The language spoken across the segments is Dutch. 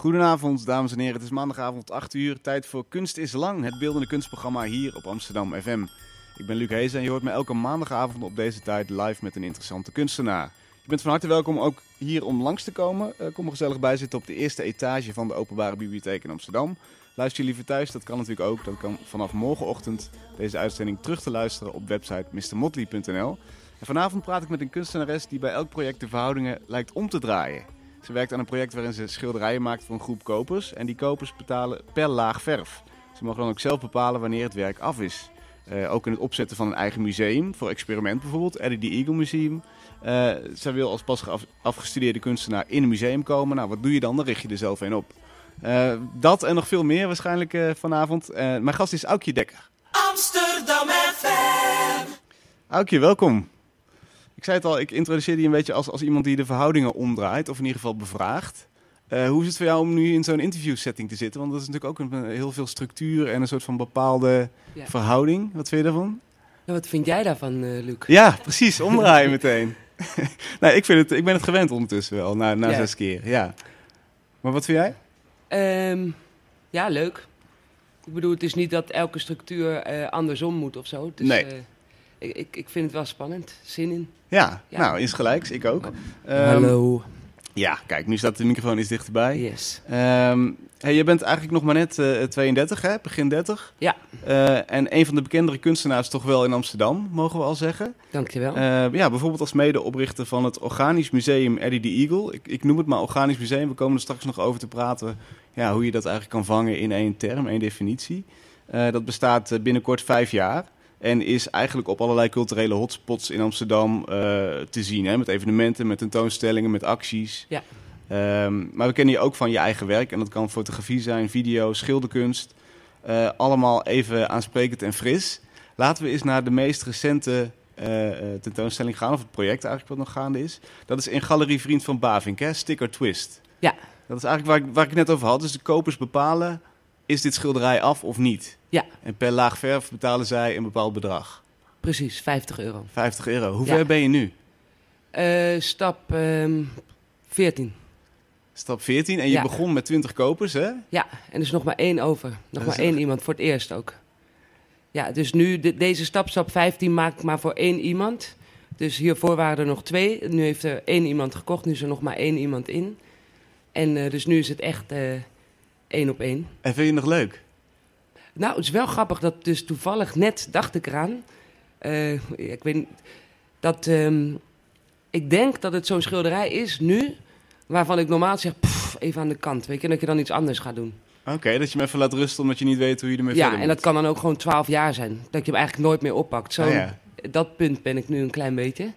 Goedenavond, dames en heren. Het is maandagavond 8 uur. Tijd voor Kunst is Lang, het beeldende kunstprogramma hier op Amsterdam FM. Ik ben Luc Hees en je hoort me elke maandagavond op deze tijd live met een interessante kunstenaar. Je bent van harte welkom ook hier om langs te komen. Uh, kom er gezellig bij zitten op de eerste etage van de Openbare Bibliotheek in Amsterdam. Luister je liever thuis, dat kan natuurlijk ook. Dat kan vanaf morgenochtend deze uitzending terug te luisteren op website mrmotley.nl. En vanavond praat ik met een kunstenares die bij elk project de verhoudingen lijkt om te draaien. Ze werkt aan een project waarin ze schilderijen maakt voor een groep kopers. En die kopers betalen per laag verf. Ze mogen dan ook zelf bepalen wanneer het werk af is. Uh, ook in het opzetten van een eigen museum, voor experiment bijvoorbeeld, Eddie the Eagle Museum. Uh, zij wil als pas af, afgestudeerde kunstenaar in een museum komen. Nou, wat doe je dan? Dan richt je er zelf een op. Uh, dat en nog veel meer waarschijnlijk vanavond. mijn gast is Aukje Dekker. Amsterdam FM. Aukje, welkom. Ik zei het al, ik introduceerde je een beetje als, als iemand die de verhoudingen omdraait, of in ieder geval bevraagt. Uh, hoe is het voor jou om nu in zo'n interviewsetting te zitten? Want dat is natuurlijk ook een, heel veel structuur en een soort van bepaalde ja. verhouding. Wat vind je daarvan? Ja, wat vind jij daarvan, uh, Luc? Ja, precies. Omdraaien meteen. nee, ik, vind het, ik ben het gewend ondertussen wel, na, na zes keer. Ja. Maar wat vind jij? Um, ja, leuk. Ik bedoel, het is niet dat elke structuur uh, andersom moet of zo. Dus, nee. Ik, ik, ik vind het wel spannend. Zin in. Ja, ja. nou, insgelijks. Ik ook. Um, Hallo. Ja, kijk, nu staat de microfoon iets dichterbij. Yes. Um, hey, je bent eigenlijk nog maar net uh, 32, hè? begin 30. Ja. Uh, en een van de bekendere kunstenaars toch wel in Amsterdam, mogen we al zeggen. Dankjewel. Uh, ja, bijvoorbeeld als medeoprichter van het Organisch Museum Eddie the Eagle. Ik, ik, noem het maar Organisch Museum. We komen er straks nog over te praten ja, hoe je dat eigenlijk kan vangen in één term, één definitie. Uh, dat bestaat binnenkort vijf jaar. En is eigenlijk op allerlei culturele hotspots in Amsterdam uh, te zien. Hè? Met evenementen, met tentoonstellingen, met acties. Ja. Um, maar we kennen je ook van je eigen werk. En dat kan fotografie zijn, video, schilderkunst. Uh, allemaal even aansprekend en fris. Laten we eens naar de meest recente uh, tentoonstelling gaan. Of het project eigenlijk wat nog gaande is. Dat is in Galerie Vriend van Bavink, hè? Sticker Twist. Ja. Dat is eigenlijk waar ik, waar ik het net over had. Dus de kopers bepalen, is dit schilderij af of niet? Ja. En per laag verf betalen zij een bepaald bedrag. Precies, 50 euro. 50 euro. Hoe ja. ver ben je nu? Uh, stap um, 14. Stap 14 en je ja. begon met 20 kopers, hè? Ja, en er is nog maar één over. Nog maar één iemand voor het eerst ook. Ja, dus nu de, deze stap, stap 15, maak ik maar voor één iemand. Dus hiervoor waren er nog twee. Nu heeft er één iemand gekocht, nu is er nog maar één iemand in. En uh, dus nu is het echt uh, één op één. En vind je het nog leuk? Nou, het is wel grappig dat dus toevallig net dacht ik eraan. Uh, ik weet dat um, ik denk dat het zo'n schilderij is nu, waarvan ik normaal zeg, pff, even aan de kant. Weet je, dat je dan iets anders gaat doen. Oké, okay, dat je hem even laat rusten omdat je niet weet hoe je ermee ja, verder Ja, en dat kan dan ook gewoon 12 jaar zijn. Dat je hem eigenlijk nooit meer oppakt. Zo, ah, ja. Dat punt ben ik nu een klein beetje.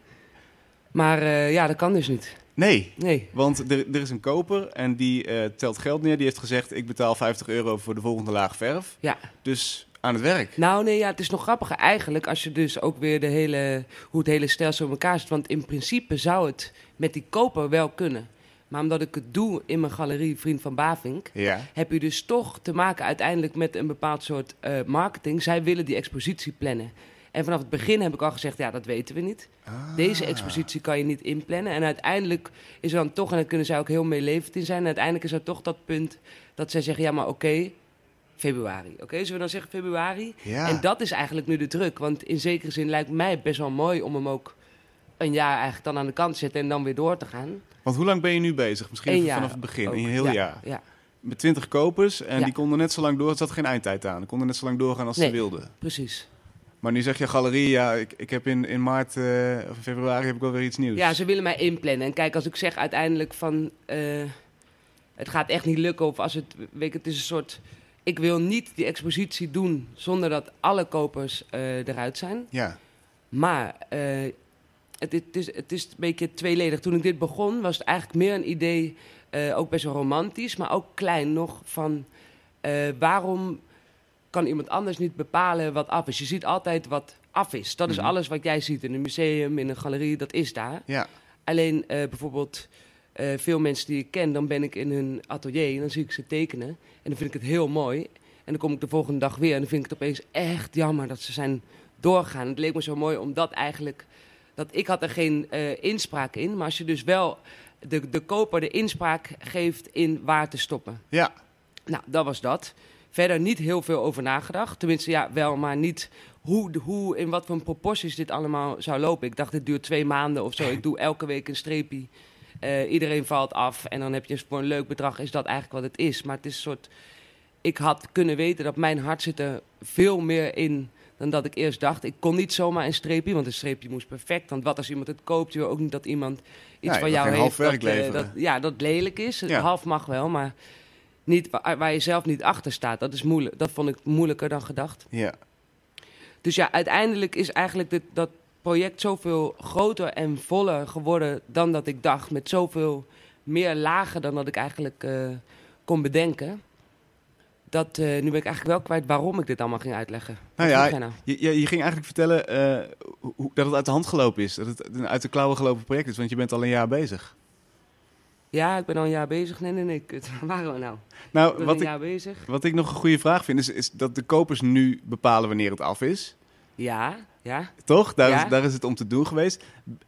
Maar uh, ja, dat kan dus niet. Nee, nee. want er, er is een koper en die uh, telt geld neer. Die heeft gezegd, ik betaal 50 euro voor de volgende laag verf. Ja. Dus aan het werk. Nou nee, ja, het is nog grappiger eigenlijk als je dus ook weer de hele, hoe het hele stelsel in elkaar zit. Want in principe zou het met die koper wel kunnen. Maar omdat ik het doe in mijn galerie Vriend van Bavink, ja. heb je dus toch te maken uiteindelijk met een bepaald soort uh, marketing. Zij willen die expositie plannen. En vanaf het begin heb ik al gezegd, ja, dat weten we niet. Ah. Deze expositie kan je niet inplannen. En uiteindelijk is er dan toch, en daar kunnen zij ook heel meelevend in zijn... en uiteindelijk is er toch dat punt dat zij zeggen, ja, maar oké, okay, februari. Oké, okay, zullen we dan zeggen februari? Ja. En dat is eigenlijk nu de druk. Want in zekere zin lijkt mij best wel mooi om hem ook een jaar eigenlijk dan aan de kant te zetten... en dan weer door te gaan. Want hoe lang ben je nu bezig? Misschien vanaf het begin, ook. een heel ja, jaar. Ja. Met twintig kopers en die konden net zo lang door. Er zat geen eindtijd aan. Die konden net zo lang doorgaan als Nee. ze wilden. Precies. Maar nu zeg je galerie, ja, ik, ik heb in, in maart eh, of in februari heb ik wel weer iets nieuws. Ja, ze willen mij inplannen. En kijk, als ik zeg uiteindelijk van... eh, het gaat echt niet lukken of als het... Weet je, het is een soort... Ik wil niet die expositie doen zonder dat alle kopers eh, eruit zijn. Ja. Maar het, het, is, het is een beetje tweeledig. Toen ik dit begon, was het eigenlijk meer een idee, ook best wel romantisch, maar ook klein nog, van waarom kan iemand anders niet bepalen wat af is? Je ziet altijd wat af is. Dat is Mhm. alles wat jij ziet in een museum, in een galerie, dat is daar. Ja. Alleen eh, bijvoorbeeld eh, veel mensen die ik ken, dan ben ik in hun atelier en dan zie ik ze tekenen. En dan vind ik het heel mooi. En dan kom ik de volgende dag weer en dan vind ik het opeens echt jammer dat ze zijn doorgaan. Het leek me zo mooi omdat eigenlijk, dat ik had er geen eh, inspraak in. Maar als je dus wel de, de koper de inspraak geeft in waar te stoppen. Ja, Nou, dat was dat. Verder niet heel veel over nagedacht. Tenminste, ja, wel, maar niet hoe, hoe in wat voor proporties dit allemaal zou lopen. Ik dacht, dit duurt twee maanden of zo. Ik doe elke week een streepje. Eh, iedereen valt af en dan heb je voor een leuk bedrag, is dat eigenlijk wat het is. Maar het is een soort. Ik had kunnen weten dat mijn hart zit er veel meer in dan dat ik eerst dacht. Ik kon niet zomaar een streepje, want een streepje moest perfect. Want wat als iemand het koopt, je wil ook niet dat iemand iets Ja, van jou heeft. dat, eh, dat, ja, dat lelijk is. Ja. Half mag wel, maar niet waar, waar je zelf niet achter staat. Dat, is moeilijk, dat vond ik moeilijker dan gedacht. ja. Dus ja, uiteindelijk is eigenlijk dit, dat project zoveel groter en voller geworden dan dat ik dacht. Met zoveel meer lagen dan dat ik eigenlijk eh, kon bedenken. Dat, eh, nu ben ik eigenlijk wel kwijt waarom ik dit allemaal ging uitleggen. Nou ja, nou? Je, je, je ging eigenlijk vertellen eh, hoe- dat het uit de hand gelopen is. Dat het een uit de klauwen gelopen project is, want je bent al een jaar bezig. Ja, ik ben al een jaar bezig. Nee, nee, nee. Kut. Waar waren we nou? Ik Nou, ben wat een ik, jaar bezig. wat ik nog een goede vraag vind, is, is dat de kopers nu bepalen wanneer het af is. Ja, ja. Toch? Daar, Ja. is, daar is het om te doen geweest.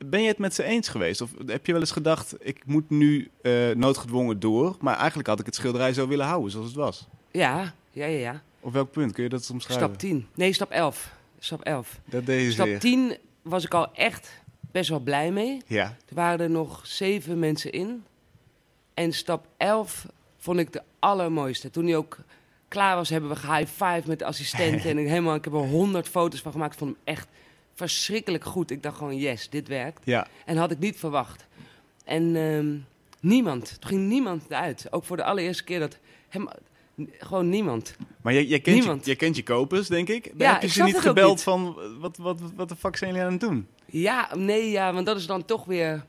Ben je het met ze eens geweest? Of heb je wel eens gedacht, ik moet nu eh, noodgedwongen door, maar eigenlijk had ik het schilderij zo willen houden zoals het was? Ja, ja, ja. ja. Op welk punt kun je dat omschrijven? Stap 10. Nee, stap 11. Stap 11. Dat deed je Stap zeer. 10 was ik al echt best wel blij mee. Ja, Er waren er nog zeven mensen in. En stap 11 vond ik de allermooiste. Toen hij ook klaar was, hebben we gehigh five met de assistenten. en ik, helemaal, ik heb er honderd foto's van gemaakt. Ik vond hem echt verschrikkelijk goed. Ik dacht gewoon, yes, dit werkt. ja. En had ik niet verwacht. En ehm, niemand, er ging niemand eruit. Ook voor de allereerste keer dat... Hem, gewoon niemand. Maar jij, jij, kent je, kent je kopers, denk ik. Ja, heb je ze niet gebeld niet. van, wat, wat, wat de fuck zijn jullie aan het doen? Ja, nee, ja, want dat is dan toch weer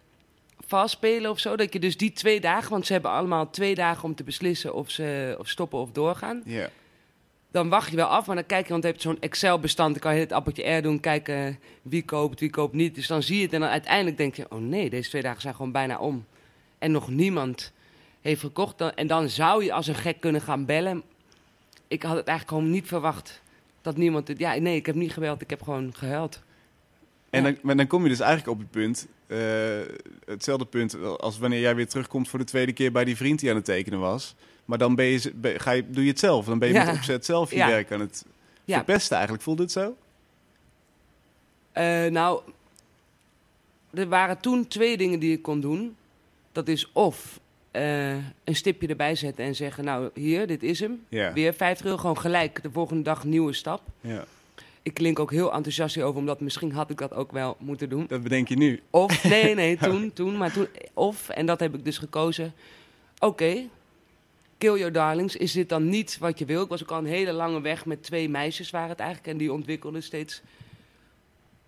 vastspelen of zo. Dat je dus die twee dagen, want ze hebben allemaal twee dagen om te beslissen of ze of stoppen of doorgaan. Ja. Dan wacht je wel af, maar dan kijk je, want je hebt zo'n Excel-bestand. Dan kan je het appeltje R doen, kijken wie koopt, wie koopt niet. Dus dan zie je het en dan uiteindelijk denk je, oh nee, deze twee dagen zijn gewoon bijna om. En nog niemand heeft gekocht. Dan- En dan zou je als een gek kunnen gaan bellen. Ik had het eigenlijk gewoon niet verwacht. Dat niemand het... Ja, nee, ik heb niet gebeld. Ik heb gewoon gehuild. En dan, maar dan kom je dus eigenlijk op het punt, eh, hetzelfde punt als wanneer jij weer terugkomt voor de tweede keer bij die vriend die aan het tekenen was. Maar dan ben je, ben- ga je, doe je het zelf. Dan ben je met opzet zelf je werk aan het verpesten eigenlijk. Voelt het zo? Eh, nou, er waren toen twee dingen die ik kon doen. Dat is of eh, een stipje erbij zetten en zeggen, nou hier, dit is hem. Weer 50 euro, gewoon gelijk de volgende dag nieuwe stap. ja. Ik klink ook heel enthousiast hierover, omdat misschien had ik dat ook wel moeten doen. Dat bedenk je nu. Of, nee, nee, toen, toen, maar toen, of, en dat heb ik dus gekozen. Oké, Kill Your Darlings, is dit dan niet wat je wil? Ik was ook al een hele lange weg met twee meisjes waren het eigenlijk. En die ontwikkelden steeds...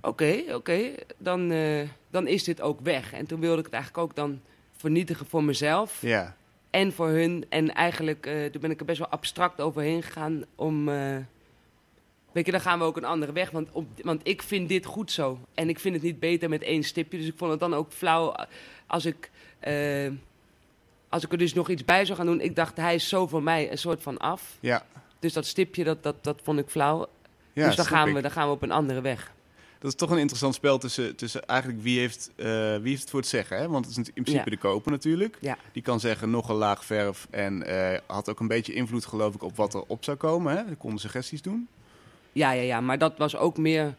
Oké, oké, dan, eh, dan is dit ook weg. En toen wilde ik het eigenlijk ook dan vernietigen voor mezelf Ja. en voor hun. En eigenlijk, eh toen ben ik er best wel abstract overheen gegaan om... eh, weet je, dan gaan we ook een andere weg. Want, op, want ik vind dit goed zo. En ik vind het niet beter met één stipje. Dus ik vond het dan ook flauw als ik... eh, als ik er dus nog iets bij zou gaan doen. Ik dacht, hij is zo voor mij een soort van af. Ja. Dus dat stipje, dat, dat, dat vond ik flauw. ja dus dan gaan, ik. we, dan gaan we op een andere weg. Dat is toch een interessant spel tussen, tussen eigenlijk wie heeft, eh, wie heeft het voor het zeggen. Hè? Want het is in principe Ja. de koper natuurlijk. Ja. Die kan zeggen nog een laag verf. En eh, had ook een beetje invloed geloof ik op wat er op zou komen. Hè? Die konden suggesties doen. Ja, ja, ja. Maar dat was ook meer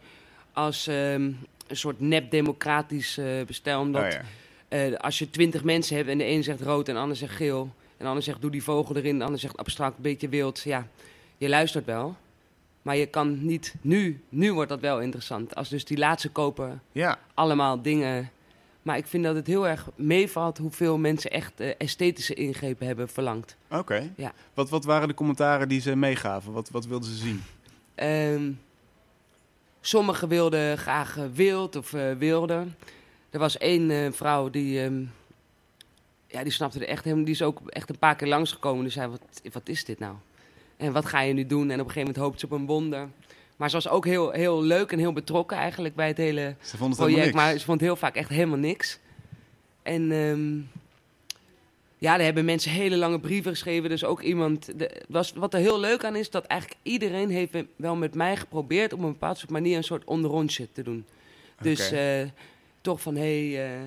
als ehm, een soort nep-democratisch eh bestel. Omdat Oh, ja. eh, als je twintig mensen hebt en de een zegt rood en de ander zegt geel. En de ander zegt doe die vogel erin, de ander zegt abstract, een beetje wild. Ja, je luistert wel. Maar je kan niet... Nu, nu wordt dat wel interessant. Als dus die laatste koper ja. allemaal dingen... Maar ik vind dat het heel erg meevalt hoeveel mensen echt eh, esthetische ingrepen hebben verlangd. Oké. Ja. Wat, wat waren de commentaren die ze meegaven? Wat, wat wilden ze zien? Ehm sommigen wilden graag eh, wild of eh, wilde. Er was één eh, vrouw die, ehm, ja, die snapte er echt helemaal. Die is ook echt een paar keer langsgekomen. Die zei: wat, wat is dit nou? En wat ga je nu doen? En op een gegeven moment hoopt ze op een wonder. Maar ze was ook heel, heel leuk en heel betrokken eigenlijk bij het hele Ze vonden het project. Maar ze vond heel vaak echt helemaal niks. En ehm, ja, er hebben mensen hele lange brieven geschreven. Dus ook iemand. De, was, wat er heel leuk aan is, dat eigenlijk iedereen heeft wel met mij geprobeerd op een bepaalde soort manier een soort onderrondje te doen. Dus eh, toch van hé. Hey, eh,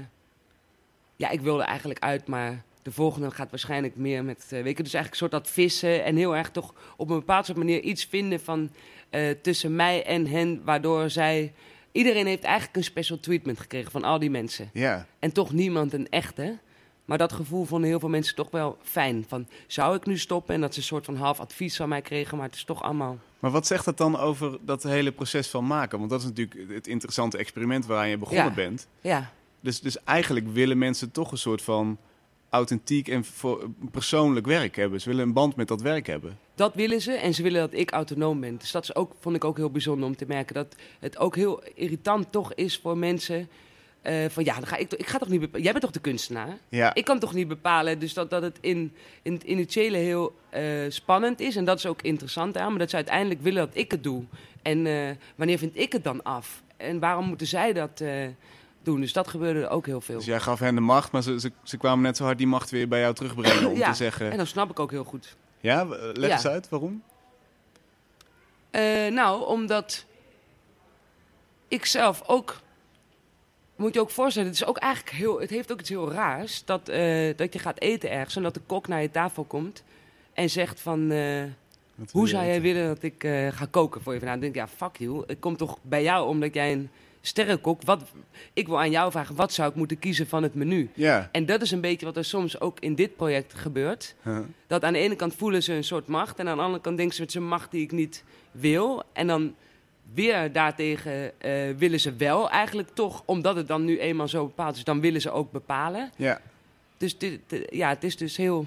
ja, ik wilde eigenlijk uit, maar de volgende gaat waarschijnlijk meer met, uh, weet je, dus eigenlijk een soort dat vissen en heel erg toch op een bepaalde manier iets vinden van tussen mij en hen, waardoor zij, iedereen heeft eigenlijk een special treatment gekregen van al die mensen. Ja. En toch niemand een echte. Maar dat gevoel vonden heel veel mensen toch wel fijn. Van, zou ik nu stoppen? En dat ze een soort van half advies van mij kregen, maar het is toch allemaal... Maar wat zegt dat dan over dat hele proces van maken? Want dat is natuurlijk het interessante experiment waaraan je begonnen Ja. bent. Ja, Dus, dus eigenlijk willen mensen toch een soort van authentiek en persoonlijk werk hebben. Ze willen een band met dat werk hebben. dat willen ze. En ze willen dat ik autonoom ben. Dus dat is ook, vond ik ook heel bijzonder om te merken. Dat het ook heel irritant toch is voor mensen... eh, van ja, dan ga ik, ik ga toch niet bepalen. Jij bent toch de kunstenaar? Ja, Ik kan toch niet bepalen. Dus dat, dat het in, in het initiële heel eh, spannend is. En dat is ook interessant aan. Maar dat ze uiteindelijk willen dat ik het doe. En eh, wanneer vind ik het dan af? En waarom moeten zij dat doen? Dus dat gebeurde ook heel veel. dus jij gaf hen de macht, maar ze, ze, ze kwamen net zo hard die macht weer bij jou terugbrengen om Ja, te zeggen... En dat snap ik ook heel goed. Ja, leg Ja. eens uit, waarom? Nou, omdat ik zelf ook. Moet je ook voorstellen, het is ook eigenlijk heel. Het heeft ook iets heel raars. Dat, eh, dat je gaat eten ergens en dat de kok naar je tafel komt en zegt van. eh, hoe zou jij willen dat ik eh, ga koken voor je vanavond? Dan denk ik, ja, fuck you. Ik kom toch bij jou omdat jij een sterrenkok. Wat, ik wil aan jou vragen, wat zou ik moeten kiezen van het menu? Ja. En dat is een beetje wat er soms ook in dit project gebeurt. Huh. Dat aan de ene kant voelen ze een soort macht. En aan de andere kant denken ze met zijn macht die ik niet wil. En dan weer daartegen eh, willen ze wel eigenlijk toch. Omdat het dan nu eenmaal zo bepaald is. Dan willen ze ook bepalen. Ja, Dus dit, dit- ja, het is dus heel,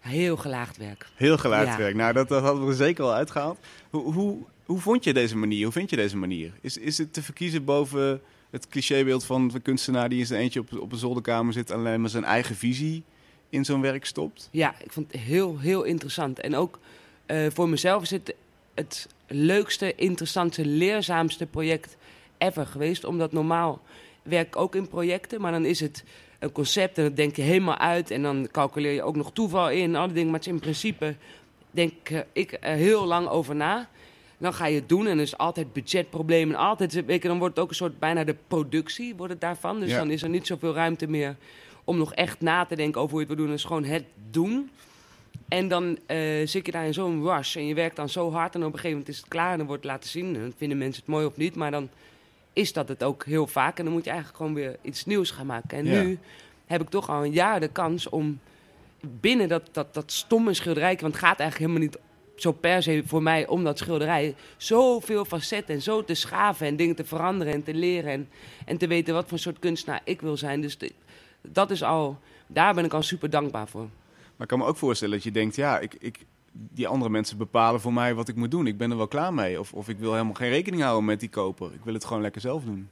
heel gelaagd werk. heel Ja. werk. Nou, dat, dat hadden we er zeker al uitgehaald. Hoe, hoe, hoe vond je deze manier? Hoe vind je deze manier? Is, is het te verkiezen boven het clichébeeld van de kunstenaar die in zijn eentje op, op een zolderkamer zit... en alleen maar zijn eigen visie in zo'n werk stopt? Ja, ik vond het heel, heel interessant. En ook eh, voor mezelf is het het leukste, interessantste, leerzaamste project ever geweest. Omdat normaal werk ik ook in projecten, maar dan is het een concept en dat denk je helemaal uit. En dan calculeer je ook nog toeval in, alle dingen. Maar het is in principe, denk eh, ik, er heel lang over na. Dan ga je het doen en er is altijd budgetproblemen. Altijd, weet je, dan wordt het ook een soort bijna de productie wordt het daarvan. Dus Ja. dan is er niet zoveel ruimte meer om nog echt na te denken over hoe je het wil doen. Het is gewoon het doen. En dan eh, zit je daar in zo'n rush en je werkt dan zo hard en op een gegeven moment is het klaar en dan wordt het laten zien. En dan vinden mensen het mooi of niet, maar dan is dat het ook heel vaak. En dan moet je eigenlijk gewoon weer iets nieuws gaan maken. En Ja. nu heb ik toch al een jaar de kans om binnen dat, dat, dat stomme schilderij, want het gaat eigenlijk helemaal niet zo per se voor mij om dat schilderij, zoveel facetten en zo te schaven en dingen te veranderen en te leren en, en te weten wat voor soort kunstenaar ik wil zijn. Dus de- dat is al, daar ben ik al super dankbaar voor. Maar ik kan me ook voorstellen dat je denkt... ja, ik, ik, die andere mensen bepalen voor mij wat ik moet doen. Ik ben er wel klaar mee. Of, of ik wil helemaal geen rekening houden met die koper. Ik wil het gewoon lekker zelf doen.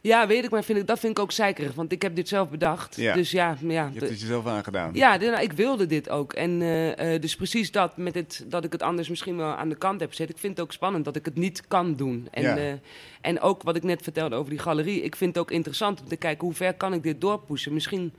Ja, weet ik, maar vind ik, dat vind ik ook zeikerig, want ik heb dit zelf bedacht. Ja. Dus ja, ja, Je hebt het jezelf aangedaan. ja nou, ik wilde dit ook. En eh, eh, dus precies dat, met het, dat ik het anders misschien wel aan de kant heb gezet. Ik vind het ook spannend dat ik het niet kan doen. En, Ja. eh, en ook wat ik net vertelde over die galerie. Ik vind het ook interessant om te kijken hoe ver kan ik dit doorpushen. Misschien,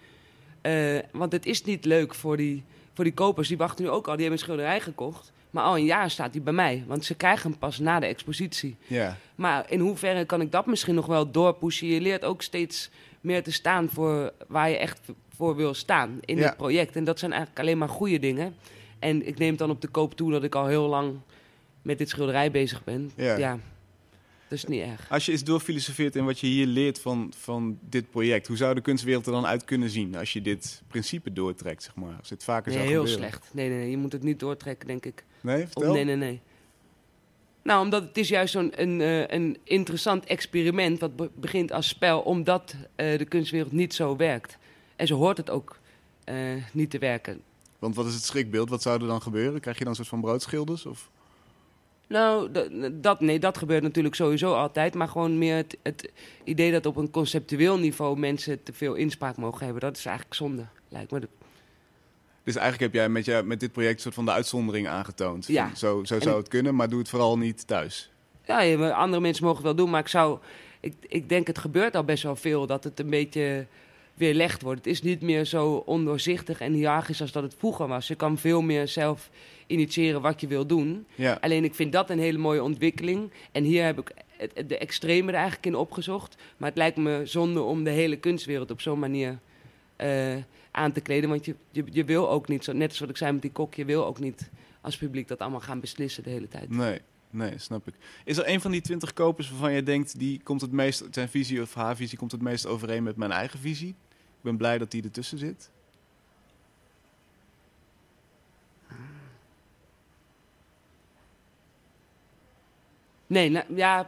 eh, want het is niet leuk voor die, voor die kopers. Die wachten nu ook al, die hebben een schilderij gekocht. Maar al een jaar staat die bij mij, want ze krijgen hem pas na de expositie. Ja. Maar in hoeverre kan ik dat misschien nog wel doorpushen? Je leert ook steeds meer te staan voor waar je echt voor wil staan in Ja. dit project. En dat zijn eigenlijk alleen maar goede dingen. En ik neem het dan op de koop toe dat ik al heel lang met dit schilderij bezig ben. Ja. Ja, dat is niet erg. Als je eens doorfilosofeert in wat je hier leert van, van dit project, hoe zou de kunstwereld er dan uit kunnen zien als je dit principe doortrekt, zeg maar? Als dit vaker Nee, zou heel gebeuren? slecht. Nee, nee, nee, je moet het niet doortrekken, denk ik. Nee, vertel. nee, nee, nee. Nou, omdat het is juist zo'n een, eh, een interessant experiment... wat be- begint als spel, omdat eh, de kunstwereld niet zo werkt. En zo hoort het ook eh, niet te werken. Want wat is het schrikbeeld? Wat zou er dan gebeuren? Krijg je dan een soort van broodschilders? Of? Nou, dat, nee, dat gebeurt natuurlijk sowieso altijd. Maar gewoon meer het, het idee dat op een conceptueel niveau... mensen te veel inspraak mogen hebben. Dat is eigenlijk zonde, lijkt me. Dus eigenlijk heb jij met, je, met dit project een soort van de uitzondering aangetoond. Van, Ja. Zo, zo zou het kunnen, maar doe het vooral niet thuis. Ja, andere mensen mogen het wel doen, maar ik zou... Ik, ik denk, het gebeurt al best wel veel dat het een beetje weerlegd wordt. Het is niet meer zo ondoorzichtig en hiërarchisch als dat het vroeger was. Je kan veel meer zelf initiëren wat je wil doen. Ja. Alleen ik vind dat een hele mooie ontwikkeling. En hier heb ik de extreme er eigenlijk in opgezocht. Maar het lijkt me zonde om de hele kunstwereld op zo'n manier eh, aan te kleden. Want je, je, je wil ook niet, zo, net als wat ik zei met die kok, je wil ook niet als publiek dat allemaal gaan beslissen de hele tijd. Nee, nee, snap ik. Is er een van die twintig kopers waarvan je denkt, die komt het meest, zijn visie of haar visie komt het meest overeen met mijn eigen visie? Ik ben blij dat die ertussen zit. Nee, nou, ja,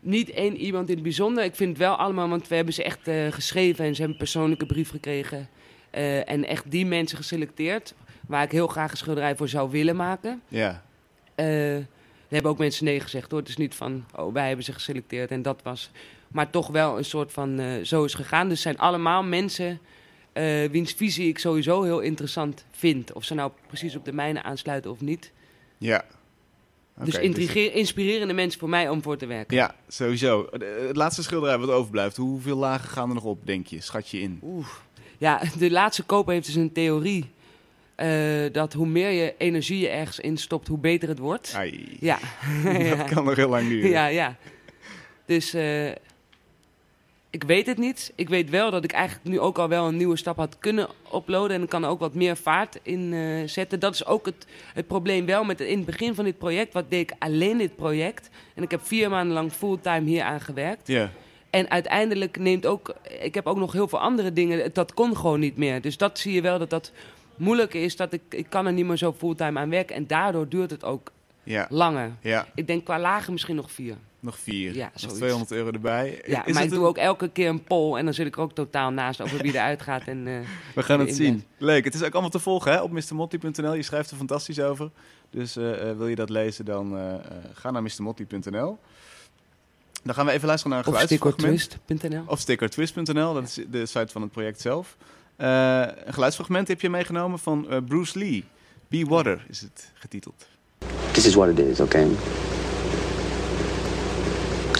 niet één iemand in het bijzonder. Ik vind het wel allemaal, want we hebben ze echt eh, geschreven en ze hebben een persoonlijke brief gekregen. eh, en echt die mensen geselecteerd, waar ik heel graag een schilderij voor zou willen maken. Ja, er hebben ook mensen nee gezegd hoor. Het is niet van, oh, wij hebben ze geselecteerd en dat was. Maar toch wel een soort van, eh, zo is gegaan. Dus zijn allemaal mensen eh, wiens visie ik sowieso heel interessant vind. Of ze nou precies op de mijne aansluiten of niet. ja. dus Oké, intrigeer, inspirerende mensen voor mij om voor te werken. Ja, sowieso. Eh, Het laatste schilderij wat overblijft, hoeveel lagen gaan er nog op, denk je? Schat je in? Oeh. Ja, de laatste koper heeft dus een theorie. dat hoe meer je energie je ergens instopt, hoe beter het wordt. Ai, Ja. dat kan nog heel lang duren. Ja, ja. Dus ik weet het niet. Ik weet wel dat ik eigenlijk nu ook al wel een nieuwe stap had kunnen uploaden. En ik kan er ook wat meer vaart in eh, zetten. Dat is ook het, het probleem wel met in het begin van dit project. Wat deed ik alleen dit project? En ik heb vier maanden lang fulltime hier aan gewerkt. Ja, En uiteindelijk neemt ook... Ik heb ook nog heel veel andere dingen. Dat kon gewoon niet meer. Dus dat zie je wel dat dat moeilijk is. Dat ik, ik kan er niet meer zo fulltime aan werken. En daardoor duurt het ook ja, langer. ja. Ik denk qua lagen misschien nog vier. Nog vier. Ja, nog zoiets. 200 euro erbij. Ja, Is maar ik een- doe ook elke keer een poll en dan zit ik er ook totaal naast over wie eruit gaat. En, eh, We gaan het zien. bed. Leuk. Het is ook allemaal te volgen hè, op mrmotti.nl. Je schrijft er fantastisch over. Dus eh, eh, wil je dat lezen, dan ga naar mrmotti.nl. Dan gaan we even luisteren naar een of geluidsfragment. stickertwist.nl. Of stickertwist.nl, dat is de site van het project zelf. Eh, een geluidsfragment heb je meegenomen van Bruce Lee. Be Water is het getiteld. This is what it is, okay?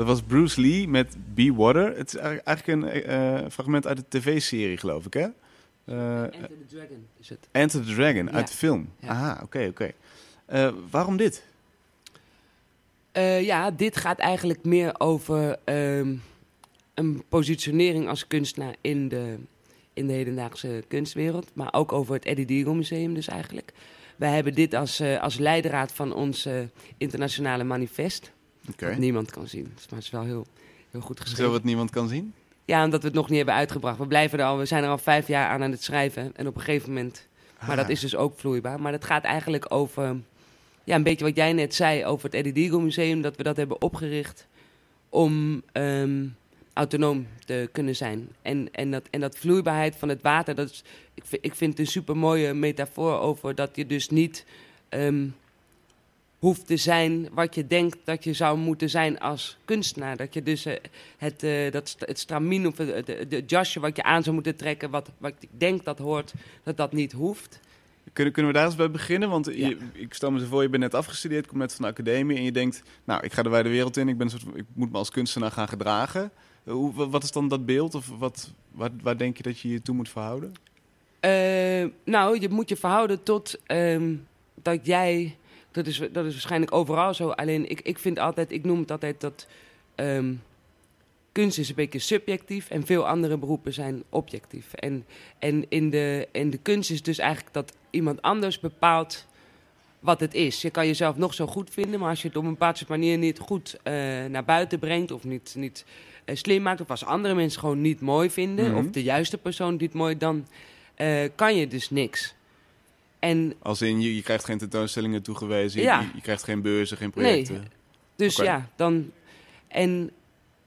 Dat was Bruce Lee met Be Water. Het is eigenlijk een eh, fragment uit de tv-serie, geloof ik, hè? Eh, Enter the Dragon is het. Enter the Dragon, Ja. uit de film. Ja. Aha, oké, oké. Eh, waarom dit? Eh, ja, dit gaat eigenlijk meer over ehm, een positionering als kunstenaar in de, in de hedendaagse kunstwereld. Maar ook over het Eddie Deagle Museum dus eigenlijk. Wij hebben dit als, eh, als leidraad van ons eh, internationale manifest. Oké. Dat niemand kan zien. Maar het is wel heel, heel goed geschreven. Zo wat niemand kan zien? Ja, omdat we het nog niet hebben uitgebracht. We, blijven er al, we zijn er al vijf jaar aan aan het schrijven. En op een gegeven moment... Maar dat Ah. is dus ook vloeibaar. Maar het gaat eigenlijk over... Ja, een beetje wat jij net zei over het Eddie Deagle Museum. Dat we dat hebben opgericht om ehm, autonoom te kunnen zijn. En, en, dat, en dat vloeibaarheid van het water... Dat is, ik, vind, ik vind het een super mooie metafoor over dat je dus niet... ehm, hoeft te zijn wat je denkt dat je zou moeten zijn als kunstenaar. Dat je dus eh, het, eh, dat, het stramien of het, het, jasje wat je aan zou moeten trekken, wat, wat ik denk dat hoort, dat dat niet hoeft. Kunnen, kunnen we daar eens bij beginnen? Want Ja. je, ik stel me zo voor, je bent net afgestudeerd, komt net van de academie en je denkt, nou, ik ga de wijde wereld in, ik, ben een soort, ik moet me als kunstenaar gaan gedragen. Eh, Hoe, wa- wat is dan dat beeld? Of wat, waar, waar denk je dat je je toe moet verhouden? Nou, je moet je verhouden tot ehm, dat jij. Dat is, dat is waarschijnlijk overal zo. Alleen ik, ik vind altijd, ik noem het altijd dat. ehm, kunst is een beetje subjectief en veel andere beroepen zijn objectief. En, en in, de, in de kunst is dus eigenlijk dat iemand anders bepaalt wat het is. Je kan jezelf nog zo goed vinden, maar als je het op een bepaalde manier niet goed eh, naar buiten brengt of niet, niet eh, slim maakt, of als andere mensen gewoon niet mooi vinden, Mhm. of de juiste persoon niet mooi, dan eh, kan je dus niks. En Als in, je, je krijgt geen tentoonstellingen toegewezen, Ja. je, je krijgt geen beurzen, geen projecten. Dus Oké. ja, dan. En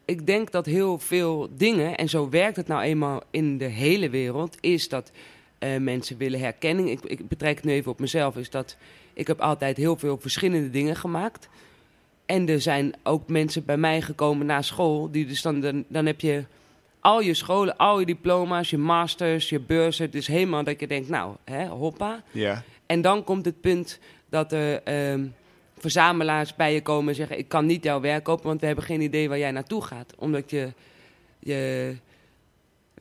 ik denk dat heel veel dingen, en zo werkt het nou eenmaal in de hele wereld, is dat eh, mensen willen herkenning. Ik, ik betrek het nu even op mezelf, is dat ik heb altijd heel veel verschillende dingen gemaakt. En er zijn ook mensen bij mij gekomen na school, die dus dan, dan, dan heb je al je scholen, al je diploma's, je masters, je beurzen. Dus helemaal dat je denkt, nou, hè, hoppa. Ja. En dan komt het punt dat er ehm, verzamelaars bij je komen en zeggen: Ik kan niet jouw werk kopen, want we hebben geen idee waar jij naartoe gaat. Omdat je, je,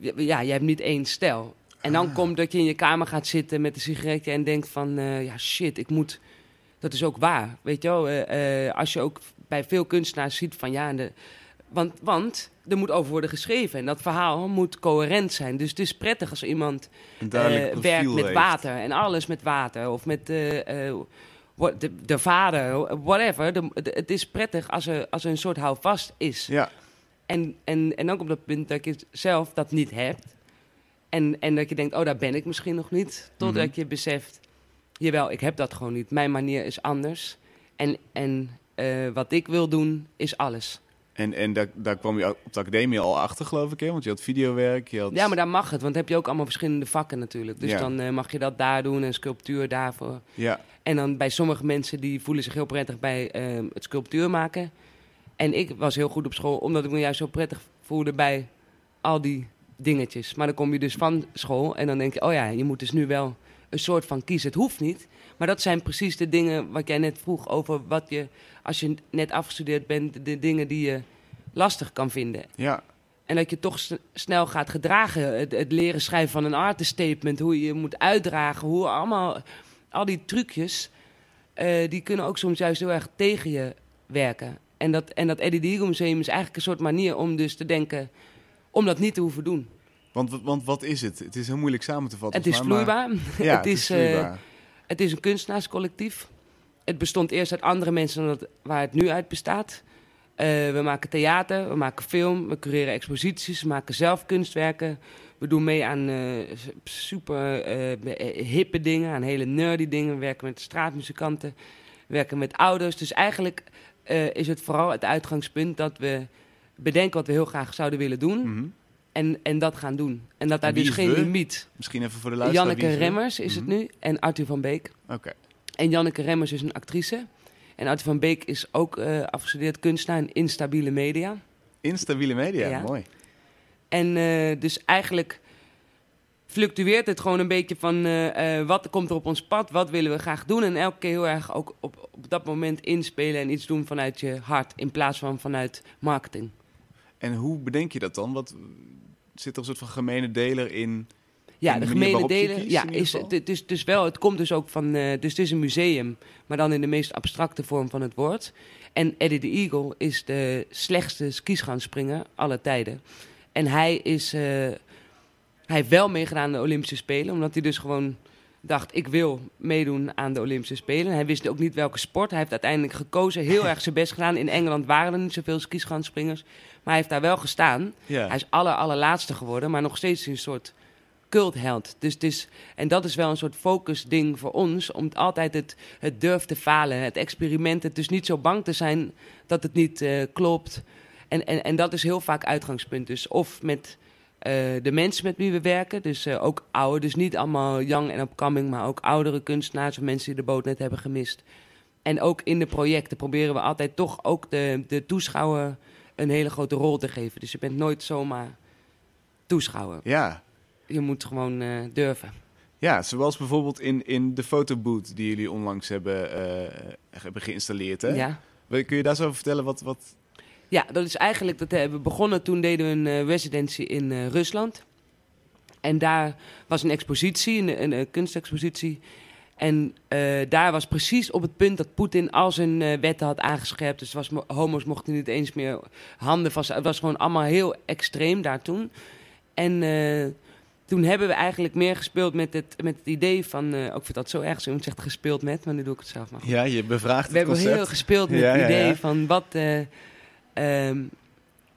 je- ja, je hebt niet één stijl. En dan Ah. komt dat je in je kamer gaat zitten met een sigaretje en denkt van, eh, ja shit, ik moet... Dat is ook waar, weet je wel. eh, eh, als je ook bij veel kunstenaars ziet van ja, de, want, want er moet over worden geschreven en dat verhaal moet coherent zijn. Dus het is prettig als iemand eh, werkt met heeft. water en alles met water. Of met eh, eh, de, de vader, whatever. De- de- het is prettig als er, als er een soort houvast is. Ja. En, en, en ook op dat punt dat je zelf dat niet hebt. En, en dat je denkt, oh, daar ben ik misschien nog niet. Totdat Mhm. je beseft, jawel, ik heb dat gewoon niet. Mijn manier is anders. En, en wat ik wil doen, is alles. En, en daar, daar kwam je op de academie al achter, geloof ik, hè? Want je had videowerk, je had... Ja, maar daar mag het, want dan heb je ook allemaal verschillende vakken natuurlijk. Dus Ja. dan eh, mag je dat daar doen en sculptuur daarvoor. Ja, En dan bij sommige mensen die voelen zich heel prettig bij ehm, het sculptuur maken. En ik was heel goed op school, omdat ik me juist zo prettig voelde bij al die dingetjes. Maar dan kom je dus van school en dan denk je, oh ja, je moet dus nu wel een soort van kiezen. Het hoeft niet, maar dat zijn precies de dingen wat jij net vroeg over wat je, als je net afgestudeerd bent, de dingen die je lastig kan vinden. ja. En dat je toch snel gaat gedragen. Het, het leren schrijven van een artist statement. Hoe je je moet uitdragen. Hoe allemaal, al die trucjes. eh, die kunnen ook soms juist heel erg tegen je werken. En dat, en dat Eddie de Eagle Museum is eigenlijk een soort manier om dus te denken. Om dat niet te hoeven doen. Want, want wat is het? Het is heel moeilijk samen te vatten. Het is maar- vloeibaar. Ja, het, is, eh, vloeibaar. Het is een kunstenaarscollectief. Het bestond eerst uit andere mensen dan waar het nu uit bestaat. Eh, we maken theater, we maken film, we cureren exposities, we maken zelf kunstwerken. We doen mee aan eh, super eh, hippe dingen, aan hele nerdy dingen. We werken met straatmuzikanten, we werken met ouders. Dus eigenlijk is het vooral het uitgangspunt dat we bedenken wat we heel graag zouden willen doen. Mhm. En, en dat gaan doen. En dat daar dus geen we? limiet. Misschien even voor de luisteraar. Janneke is er? Remmers is het Mhm. nu en Arthur van Beek. Oké. En Janneke Remmers is een actrice. En Arthur van Beek is ook eh, afgestudeerd kunstenaar in instabiele media. Instabiele media, Ja. mooi. En eh, dus eigenlijk fluctueert het gewoon een beetje van eh, wat komt er op ons pad, wat willen we graag doen. En elke keer heel erg ook op, op dat moment inspelen en iets doen vanuit je hart in plaats van vanuit marketing. En hoe bedenk je dat dan? Wat, zit er een soort van gemene deler in? Ja, In de de gemene kiest, Ja, is, is dus wel, het komt dus ook van. eh, dus het is een museum, maar dan in de meest abstracte vorm van het woord. En Eddie the Eagle is de slechtste skischaanspringer aller tijden. En hij is. eh, hij heeft wel meegedaan aan de Olympische Spelen, omdat hij dus gewoon dacht: ik wil meedoen aan de Olympische Spelen. Hij wist ook niet welke sport. Hij heeft uiteindelijk gekozen, heel erg zijn best gedaan. In Engeland waren er niet zoveel skischaansspringers, maar hij heeft daar wel gestaan. Ja. Hij is aller, allerlaatste geworden, maar nog steeds een soort cultheld. Dus het is, en dat is wel een soort focusding voor ons, om altijd het, het durf te falen, het experiment, het dus niet zo bang te zijn dat het niet eh, klopt. En, en, en dat is heel vaak uitgangspunt. Dus of met de mensen met wie we werken, dus eh, ook oude, dus niet allemaal young en upcoming, maar ook oudere kunstenaars of mensen die de boot net hebben gemist. En ook in de projecten proberen we altijd toch ook de, de toeschouwer een hele grote rol te geven. Dus je bent nooit zomaar toeschouwer. ja. Je moet gewoon eh, durven. Ja, zoals bijvoorbeeld in, in de fotoboot die jullie onlangs hebben, eh, hebben geïnstalleerd. Hè? Ja. Kun je daar zo over vertellen? Wat, wat... ja, dat is eigenlijk... Dat hebben we begonnen, toen deden we een eh, residency in eh, Rusland. En daar was een expositie, een, een, een kunstexpositie. En eh, daar was precies op het punt dat Poetin al zijn wetten had aangescherpt. Dus was, mo- homo's mochten niet eens meer handen vast. Het was gewoon allemaal heel extreem daar toen. En toen hebben we eigenlijk meer gespeeld met het, met het idee van... ook vind dat zo erg, zo iemand zegt gespeeld met, maar nu doe ik het zelf maar. Ja, je bevraagt We het hebben concept. heel gespeeld met Ja, het ja, idee ja. van wat. Eh, ehm,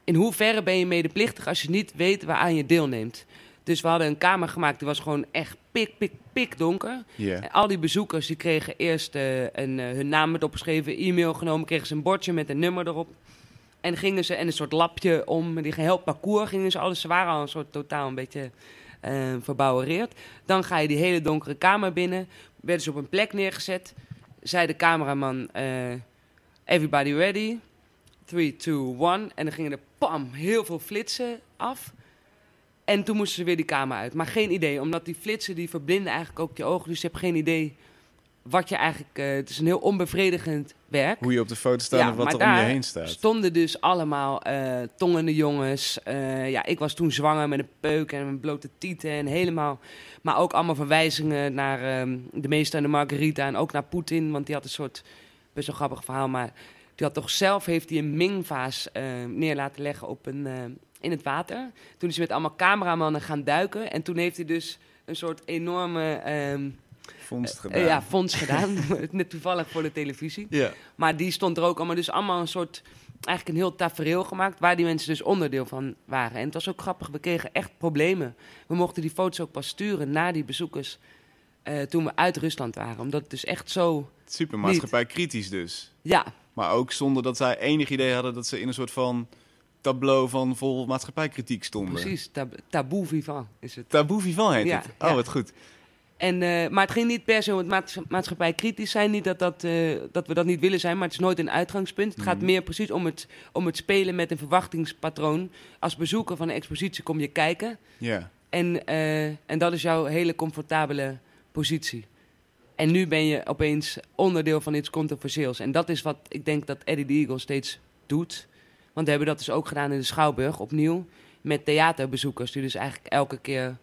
in hoeverre ben je medeplichtig als je niet weet waaraan je deelneemt? Dus we hadden een kamer gemaakt die was gewoon echt pik, pik, pik donker. En al die bezoekers die kregen eerst eh, een, eh, hun naam werd opgeschreven, e-mail genomen, kregen ze een bordje met een nummer erop. En gingen ze en een soort lapje om, die geheel parcours gingen ze alles. Ze waren al een soort totaal een beetje eh verbouwereerd. Dan ga je die hele donkere kamer binnen, werden ze op een plek neergezet. Zei de cameraman, eh, everybody ready? 3, 2, 1. En dan gingen er pam, heel veel flitsen af. En toen moesten ze weer die kamer uit. Maar geen idee, omdat die flitsen die verblinden eigenlijk ook je ogen. Dus je hebt geen idee wat je eigenlijk... eh, het is een heel onbevredigend werk. Hoe je op de foto staat Ja, en wat er om je heen staat. stonden dus allemaal eh, tongende jongens. Eh, ja, ik was toen zwanger met een peuk en een blote tieten en helemaal... Maar ook allemaal verwijzingen naar ehm, de meester en de Margarita en ook naar Poetin. Want die had een soort, best wel grappig verhaal, maar... Die had toch zelf, heeft hij een Ming-vaas eh, neer laten leggen op een, eh, in het water. Toen is hij met allemaal cameramannen gaan duiken. En toen heeft hij dus een soort enorme ehm, Vondst eh, gedaan. ja, fonds gedaan. Net toevallig voor de televisie. ja. Maar die stond er ook allemaal, dus allemaal een soort, eigenlijk een heel tafereel gemaakt, waar die mensen dus onderdeel van waren. En het was ook grappig, we kregen echt problemen. We mochten die foto's ook pas sturen naar die bezoekers toen we uit Rusland waren. Omdat het dus echt zo, Supermaatschappij kritisch dus. ja, Maar ook zonder dat zij enig idee hadden dat ze in een soort van tableau van vol maatschappijkritiek stonden. precies, tab taboe vivant is het. Taboe vivant heet Ja, het. Oh, ja. wat goed. En, eh, maar het ging niet per se om het maats- maatschappij kritisch zijn. Niet dat, dat, eh, dat we dat niet willen zijn, maar het is nooit een uitgangspunt. Het gaat Mhm. meer precies om het, om het spelen met een verwachtingspatroon. Als bezoeker van een expositie kom je kijken. Ja. En, eh, en dat is jouw hele comfortabele positie. En nu ben je opeens onderdeel van iets controversieels. En dat is wat ik denk dat Eddie the Eagle steeds doet. Want we hebben dat dus ook gedaan in de Schouwburg opnieuw. Met theaterbezoekers die dus eigenlijk elke keer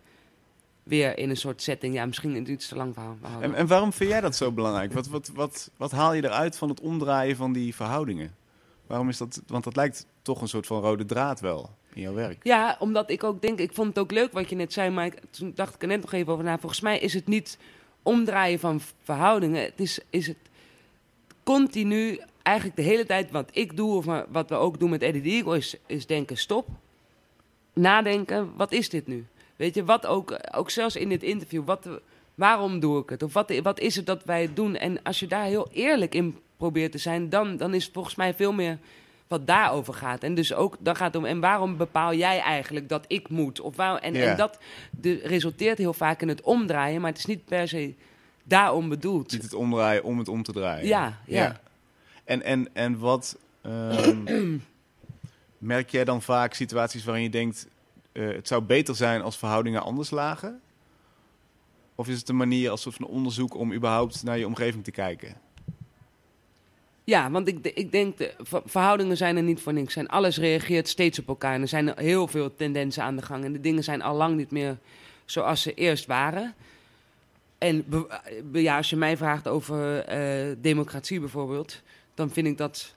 weer in een soort setting... Ja, misschien een iets te lang verhaal. En, en waarom vind jij dat zo belangrijk? Wat, wat, wat, wat haal je eruit van het omdraaien van die verhoudingen? Waarom is dat? Want dat lijkt toch een soort van rode draad wel in jouw werk. Ja, omdat ik ook denk, ik vond het ook leuk wat je net zei, maar ik, toen dacht ik er net nog even over na. Volgens mij is het niet omdraaien van verhoudingen. Het is, is het continu, eigenlijk de hele tijd wat ik doe, of wat we ook doen met Eddie Eagle, is, is denken stop. Nadenken, wat is dit nu? Weet je, wat ook, ook zelfs in dit interview, wat, waarom doe ik het? Of wat, wat is het dat wij doen? En als je daar heel eerlijk in probeert te zijn, dan, dan is het volgens mij veel meer wat daarover gaat. En dus ook, dan gaat het om, en waarom bepaal jij eigenlijk dat ik moet? Of waar, en, en dat de, resulteert heel vaak in het omdraaien, maar het is niet per se daarom bedoeld. Niet het omdraaien om het om te draaien. Ja, ja. En, en, en wat ehm, merk jij dan vaak situaties waarin je denkt... eh, het zou beter zijn als verhoudingen anders lagen? Of is het een manier als soort van onderzoek om überhaupt naar je omgeving te kijken? Ja, want ik, ik denk, de ver- verhoudingen zijn er niet voor niks. En alles reageert steeds op elkaar. En er zijn heel veel tendensen aan de gang. En de dingen zijn al lang niet meer zoals ze eerst waren. En ja, als je mij vraagt over eh, democratie bijvoorbeeld, dan vind ik dat.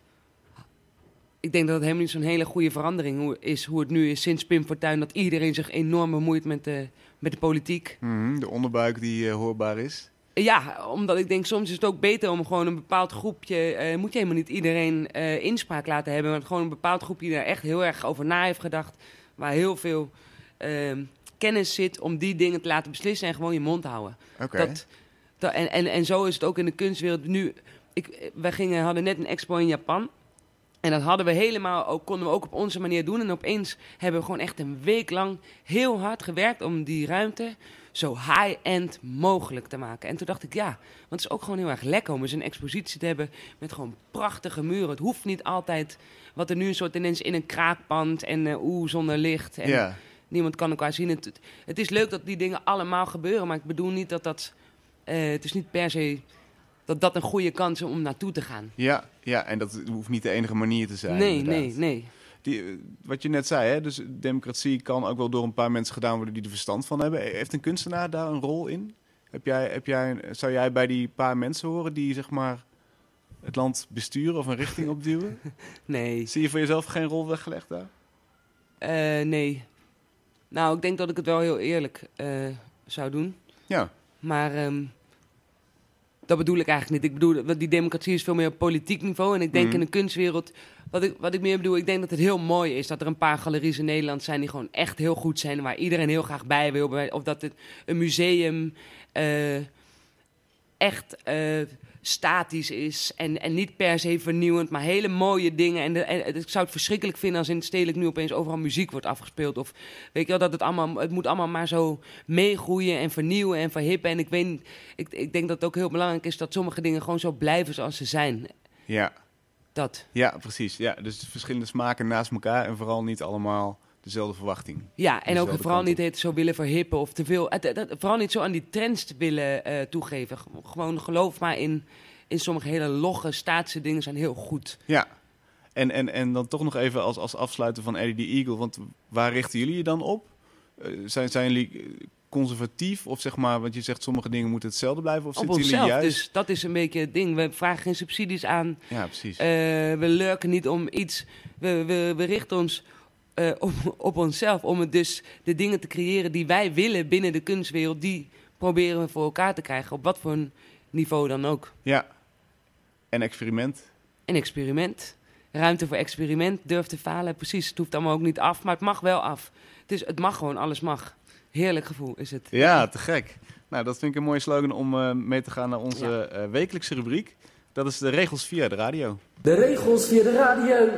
Ik denk dat het helemaal niet zo'n hele goede verandering is hoe het nu is sinds Pim Fortuyn. Dat iedereen zich enorm bemoeit met de, met de politiek. Mhm, de onderbuik die eh, hoorbaar is. Ja, omdat ik denk soms is het ook beter om gewoon een bepaald groepje. eh, moet je helemaal niet iedereen eh, inspraak laten hebben. Maar gewoon een bepaald groepje die daar echt heel erg over na heeft gedacht. Waar heel veel ehm, kennis zit om die dingen te laten beslissen en gewoon je mond houden. Oké. Dat, dat, en, en, en zo is het ook in de kunstwereld. Nu, ik, wij gingen, hadden net een expo in Japan. En dat hadden we helemaal ook, konden we ook op onze manier doen. En opeens hebben we gewoon echt een week lang heel hard gewerkt om die ruimte zo high-end mogelijk te maken. En toen dacht ik, ja, want het is ook gewoon heel erg lekker om eens een expositie te hebben met gewoon prachtige muren. Het hoeft niet altijd, wat er nu een soort is, in een kraakpand en eh oeh, zonder licht. En niemand kan elkaar zien. Het, het is leuk dat die dingen allemaal gebeuren, maar ik bedoel niet dat dat, eh, het is niet per se dat dat een goede kans is om naartoe te gaan. Ja, ja, en dat hoeft niet de enige manier te zijn. nee, inderdaad. nee, nee. Die, wat je net zei, hè? dus democratie kan ook wel door een paar mensen gedaan worden die er verstand van hebben. Heeft een kunstenaar daar een rol in? Heb jij, heb jij, zou jij bij die paar mensen horen die zeg maar het land besturen of een richting opduwen? Nee. Zie je voor jezelf geen rol weggelegd daar? Eh, nee. Nou, ik denk dat ik het wel heel eerlijk eh, zou doen. Ja, Maar ehm, dat bedoel ik eigenlijk niet. Ik bedoel, die democratie is veel meer op politiek niveau. En ik denk Mhm. in de kunstwereld, wat ik, wat ik meer bedoel, ik denk dat het heel mooi is dat er een paar galeries in Nederland zijn die gewoon echt heel goed zijn. Waar iedereen heel graag bij wil. Of dat het een museum eh, echt eh, statisch is. En, en niet per se vernieuwend, maar hele mooie dingen. En, de, en ik zou het verschrikkelijk vinden als in het stedelijk nu opeens overal muziek wordt afgespeeld. Of weet je wel, dat het allemaal, het moet allemaal maar zo meegroeien en vernieuwen en verhippen. En ik weet, ik, ik denk dat het ook heel belangrijk is dat sommige dingen gewoon zo blijven zoals ze zijn. ja, Dat. ja, precies. Ja, dus verschillende smaken naast elkaar en vooral niet allemaal dezelfde verwachting. Ja, en ook vooral niet het zo willen verhippen of te veel. Vooral niet zo aan die trends te willen eh, toegeven. Gewoon geloof maar in, in sommige hele logge staatse dingen zijn heel goed. Ja. En, en, en dan toch nog even als, als afsluiter van Eddie the Eagle. Want waar richten jullie je dan op? Eh, zijn, zijn jullie eh, conservatief? Of zeg maar, want je zegt sommige dingen moeten hetzelfde blijven? Of Op zitten jullie onszelf. juist... Dus dat is een beetje het ding. We vragen geen subsidies aan. Ja, precies. We lurken niet om iets. We, we, we richten ons eh, op, op onszelf. Om het dus de dingen te creëren die wij willen binnen de kunstwereld. Die proberen we voor elkaar te krijgen. Op wat voor een niveau dan ook. Ja. En experiment. Een experiment. Ruimte voor experiment. Durf te falen. Precies. Het hoeft allemaal ook niet af. Maar het mag wel af. Dus het mag gewoon. Alles mag. Heerlijk gevoel is het. Ja, te gek. Nou, dat vind ik een mooie slogan om eh, mee te gaan naar onze Ja. eh, wekelijkse rubriek. Dat is de regels via de radio. De regels via de radio.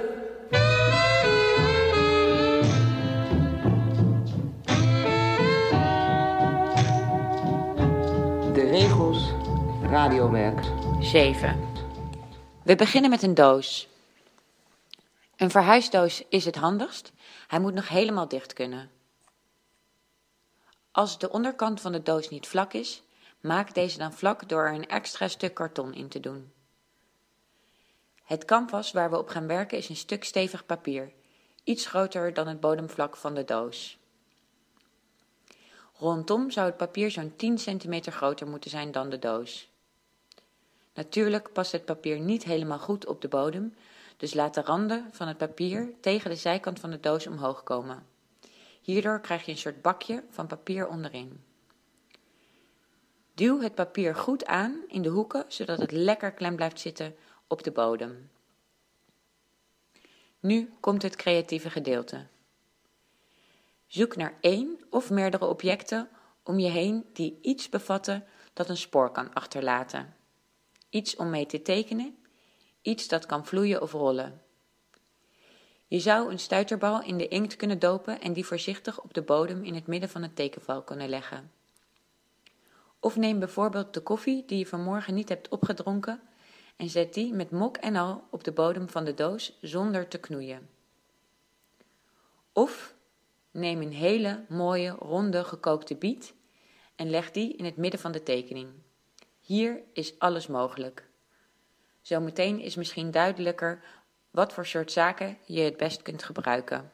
Radiowerk. 7. We beginnen met een doos. Een verhuisdoos is het handigst. Hij moet nog helemaal dicht kunnen. Als de onderkant van de doos niet vlak is, maak deze dan vlak door er een extra stuk karton in te doen. Het canvas waar we op gaan werken is een stuk stevig papier, iets groter dan het bodemvlak van de doos. Rondom zou het papier zo'n 10 centimeter groter moeten zijn dan de doos. Natuurlijk past het papier niet helemaal goed op de bodem, dus laat de randen van het papier tegen de zijkant van de doos omhoog komen. Hierdoor krijg je een soort bakje van papier onderin. Duw het papier goed aan in de hoeken, zodat het lekker klem blijft zitten op de bodem. Nu komt het creatieve gedeelte. Zoek naar één of meerdere objecten om je heen die iets bevatten dat een spoor kan achterlaten. Iets om mee te tekenen, iets dat kan vloeien of rollen. Je zou een stuiterbal in de inkt kunnen dopen en die voorzichtig op de bodem in het midden van het tekenval kunnen leggen. Of neem bijvoorbeeld de koffie die je vanmorgen niet hebt opgedronken en zet die met mok en al op de bodem van de doos zonder te knoeien. Of neem een hele mooie ronde gekookte biet en leg die in het midden van de tekening. Hier is alles mogelijk. Zometeen is misschien duidelijker wat voor soort zaken je het best kunt gebruiken.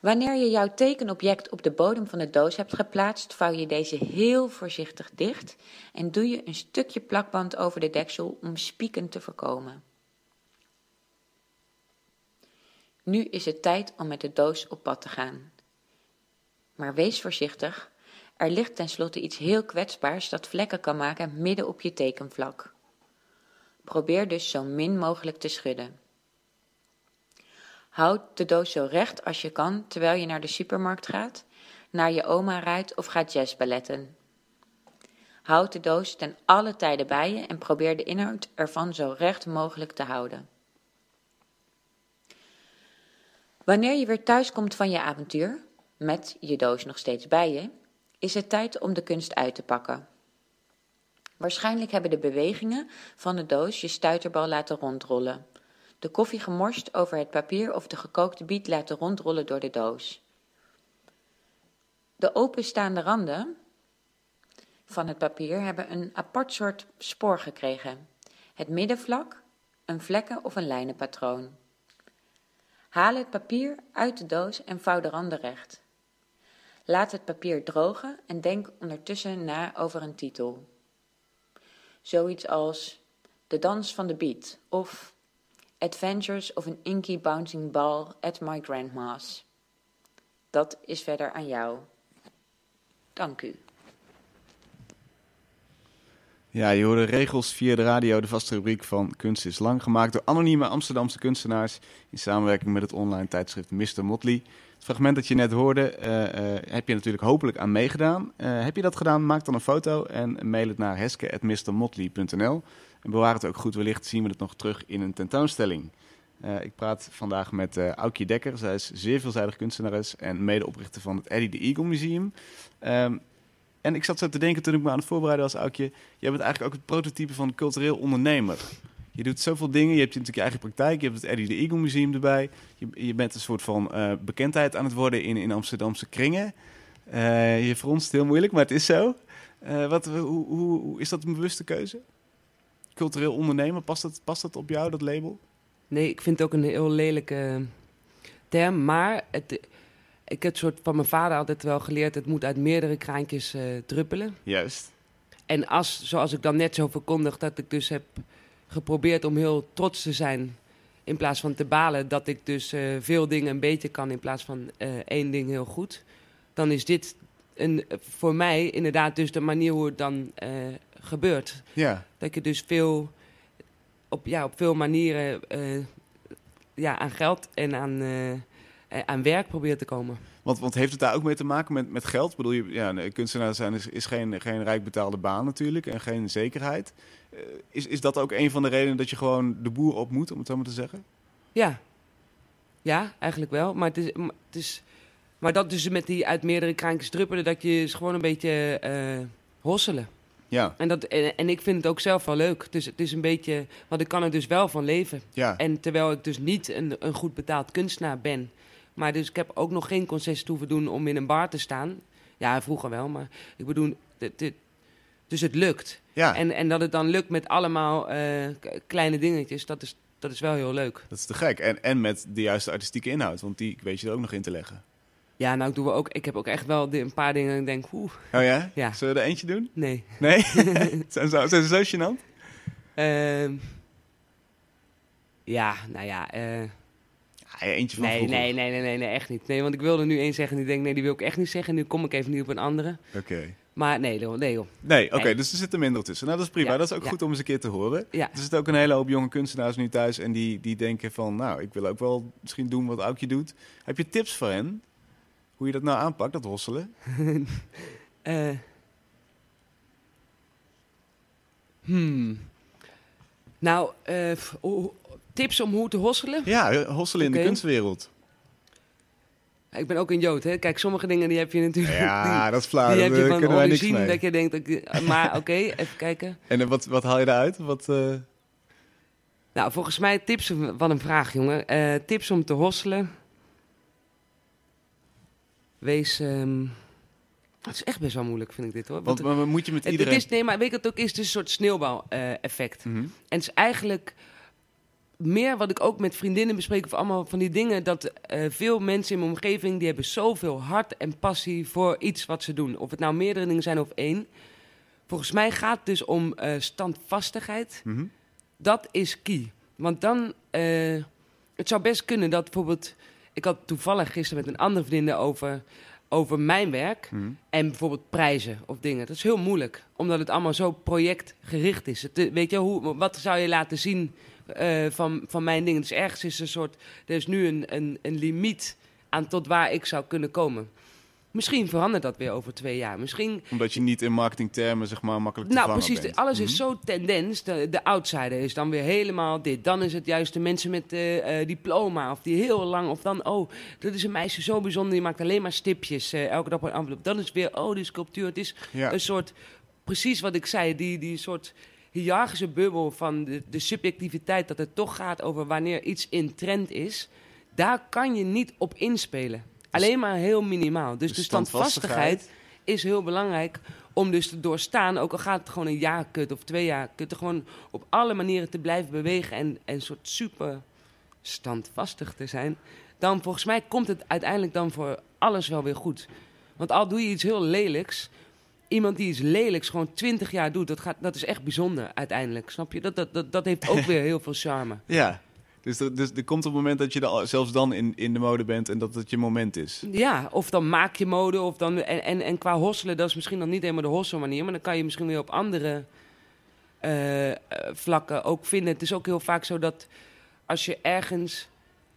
Wanneer je jouw tekenobject op de bodem van de doos hebt geplaatst, vouw je deze heel voorzichtig dicht en doe je een stukje plakband over de deksel om spieken te voorkomen. Nu is het tijd om met de doos op pad te gaan. Maar wees voorzichtig, er ligt tenslotte iets heel kwetsbaars dat vlekken kan maken midden op je tekenvlak. Probeer dus zo min mogelijk te schudden. Houd de doos zo recht als je kan terwijl je naar de supermarkt gaat, naar je oma rijdt of gaat jazzballetten. Houd de doos ten alle tijde bij je en probeer de inhoud ervan zo recht mogelijk te houden. Wanneer je weer thuis komt van je avontuur, met je doos nog steeds bij je, is het tijd om de kunst uit te pakken. Waarschijnlijk hebben de bewegingen van de doos je stuiterbal laten rondrollen, de koffie gemorst over het papier of de gekookte biet laten rondrollen door de doos. De openstaande randen van het papier hebben een apart soort spoor gekregen. Het middenvlak, een vlekken- of een lijnenpatroon. Haal het papier uit de doos en vouw de randen recht. Laat het papier drogen en denk ondertussen na over een titel. Zoiets als De Dans van de Beat of Adventures of an Inky Bouncing Ball at My Grandma's. Dat is verder aan jou. Dank u. Ja, je hoorde regels via de radio, de vaste rubriek van Kunst is Lang, gemaakt door anonieme Amsterdamse kunstenaars in samenwerking met het online tijdschrift Mr. Motley. Het fragment dat je net hoorde, eh, eh, heb je natuurlijk hopelijk aan meegedaan. Eh, heb je dat gedaan, maak dan een foto en mail het naar heske.mrmotley.nl. En bewaar het ook goed, wellicht zien we het nog terug in een tentoonstelling. Ik praat vandaag met Aukje Dekker. Zij is zeer veelzijdig kunstenares en medeoprichter van het Eddie de Eagle Museum. Ehm, en ik zat zo te denken toen ik me aan het voorbereiden was, Aukje. Jij bent eigenlijk ook het prototype van cultureel ondernemer. Je doet zoveel dingen. Je hebt natuurlijk je eigen praktijk. Je hebt het Eddie de Eagle Museum erbij. Je, je bent een soort van eh, bekendheid aan het worden in, in Amsterdamse kringen. Uh, je fronst heel moeilijk, maar het is zo. Uh, wat, hoe, hoe, hoe, is dat een bewuste keuze? Cultureel ondernemen, past dat, past dat op jou, dat label? Nee, ik vind het ook een heel lelijke term. Maar het, ik heb soort van mijn vader altijd wel geleerd... het moet uit meerdere kraantjes druppelen. Juist. En als, zoals ik dan net zo verkondig, dat ik dus heb geprobeerd om heel trots te zijn. In plaats van te balen dat ik dus uh, veel dingen een beetje kan in plaats van uh, één ding heel goed. Dan is dit een, voor mij inderdaad dus de manier hoe het dan uh, gebeurt. Ja. Dat je dus veel, op, ja, op veel manieren ja, aan geld en aan, aan werk probeert te komen. Want, want heeft het daar ook mee te maken met, met geld? Ik bedoel, je, ja, kunstenaar zijn is, is geen, geen rijk betaalde baan natuurlijk en geen zekerheid. Uh, is, is dat ook een van de redenen dat je gewoon de boer op moet, om het zo maar te zeggen? Ja, ja eigenlijk wel. Maar, het is, maar, het is, maar dat dus met die uit meerdere kraantjes druppelen, dat je is gewoon een beetje uh, hosselen. Ja. En, dat, en, en, ik vind het ook zelf wel leuk. Dus het is een beetje, want ik kan er dus wel van leven. Ja. En terwijl ik dus niet een, een goed betaald kunstenaar ben, maar dus ik heb ook nog geen concessie hoeven doen om in een bar te staan. Ja, vroeger wel, maar ik bedoel, dit, dit, dus het lukt. Ja. En, en dat het dan lukt met allemaal uh, kleine dingetjes, dat is, dat is wel heel leuk. Dat is te gek. En, en met de juiste artistieke inhoud, want die weet je er ook nog in te leggen. Ja, nou, ik, doe ook, ik heb ook echt wel een paar dingen en ik denk, oeh. Oh ja? ja? Zullen we er eentje doen? Nee. Nee? zijn, ze, zijn ze zo gênant? Uh, ja, nou ja... Uh, ja, eentje van nee, nee, nee, nee, nee, nee, echt niet. Nee, want ik wilde nu één zeggen en ik denk, nee, die wil ik echt niet zeggen. Nu kom ik even niet op een andere. Oké. Okay. Maar nee, joh, nee joh. Nee, oké, okay, dus er zit er minder tussen. Nou, dat is prima. Ja, dat is ook ja. goed om eens een keer te horen. Ja. Er zitten ook een hele hoop jonge kunstenaars nu thuis en die, die denken van, nou, ik wil ook wel misschien doen wat Aukje doet. Heb je tips voor hen? Hoe je dat nou aanpakt, dat hosselen? uh, hmm. Nou, uh, tips om hoe te hosselen? Ja, hosselen in de kunstwereld. Ik ben ook een Jood, hè? Kijk, sommige dingen die heb je natuurlijk. Ja, die, dat is flauw. die heb je van niks origine mee. dat je denkt. Dat ik, maar oké, even kijken. En eh, wat, wat haal je eruit? Wat, uh... Nou, volgens mij tips. Wat een vraag, jongen. Uh, tips om te hosselen. Wees. Um, het is echt best wel moeilijk, vind ik dit hoor. Want, maar moet je met iedereen... Het is, nee, maar weet je wat het ook is? Het is een soort sneeuwbal-effect. Mm -hmm. En het is eigenlijk meer wat ik ook met vriendinnen bespreek... of allemaal van die dingen... dat uh, veel mensen in mijn omgeving... die hebben zoveel hart en passie voor iets wat ze doen. Of het nou meerdere dingen zijn of één. Volgens mij gaat het dus om uh, standvastigheid. Mm -hmm. Dat is key. Want dan... Uh, het zou best kunnen dat bijvoorbeeld... Ik had toevallig gisteren met een andere vriendin over over mijn werk mm. en bijvoorbeeld prijzen of dingen. Dat is heel moeilijk, omdat het allemaal zo projectgericht is. Het, weet je, hoe, wat zou je laten zien uh, van, van mijn dingen? Dus ergens is een soort, er is nu een, een, een limiet aan tot waar ik zou kunnen komen. Misschien verandert dat weer over twee jaar. Misschien... Omdat je niet in marketingtermen zeg maar makkelijk te Nou, precies. bent. Alles mm. is zo tendens. De, de outsider is dan weer helemaal dit. Dan is het juist de mensen met uh, uh, diploma. Of die heel lang. Of dan, oh, dat is een meisje zo bijzonder. Die maakt alleen maar stipjes. Uh, elke dag op een envelop. Dan is het weer, oh, die sculptuur. Het is ja. een soort, precies wat ik zei. Die, die soort hiërarchische bubbel van de, de subjectiviteit. Dat het toch gaat over wanneer iets in trend is. Daar kan je niet op inspelen. Alleen maar heel minimaal. Dus, Dus de standvastigheid is heel belangrijk om dus te doorstaan. Ook al gaat het gewoon een jaar kut of twee jaar kut. Er gewoon op alle manieren te blijven bewegen en een soort super standvastig te zijn. Dan volgens mij komt het uiteindelijk dan voor alles wel weer goed. Want al doe je iets heel lelijks. Iemand die iets lelijks gewoon twintig jaar doet, dat, gaat, dat is echt bijzonder uiteindelijk. Snap je? Dat, dat, dat, dat heeft ook weer heel veel charme. Ja. Dus er, dus er komt op het moment dat je er zelfs dan in, in de mode bent en dat het je moment is. Ja, of dan maak je mode. Of dan, en, en, en qua hosselen, dat is misschien dan niet helemaal de hosselmanier. Maar dan kan je misschien weer op andere uh, uh, vlakken ook vinden. Het is ook heel vaak zo dat als je ergens...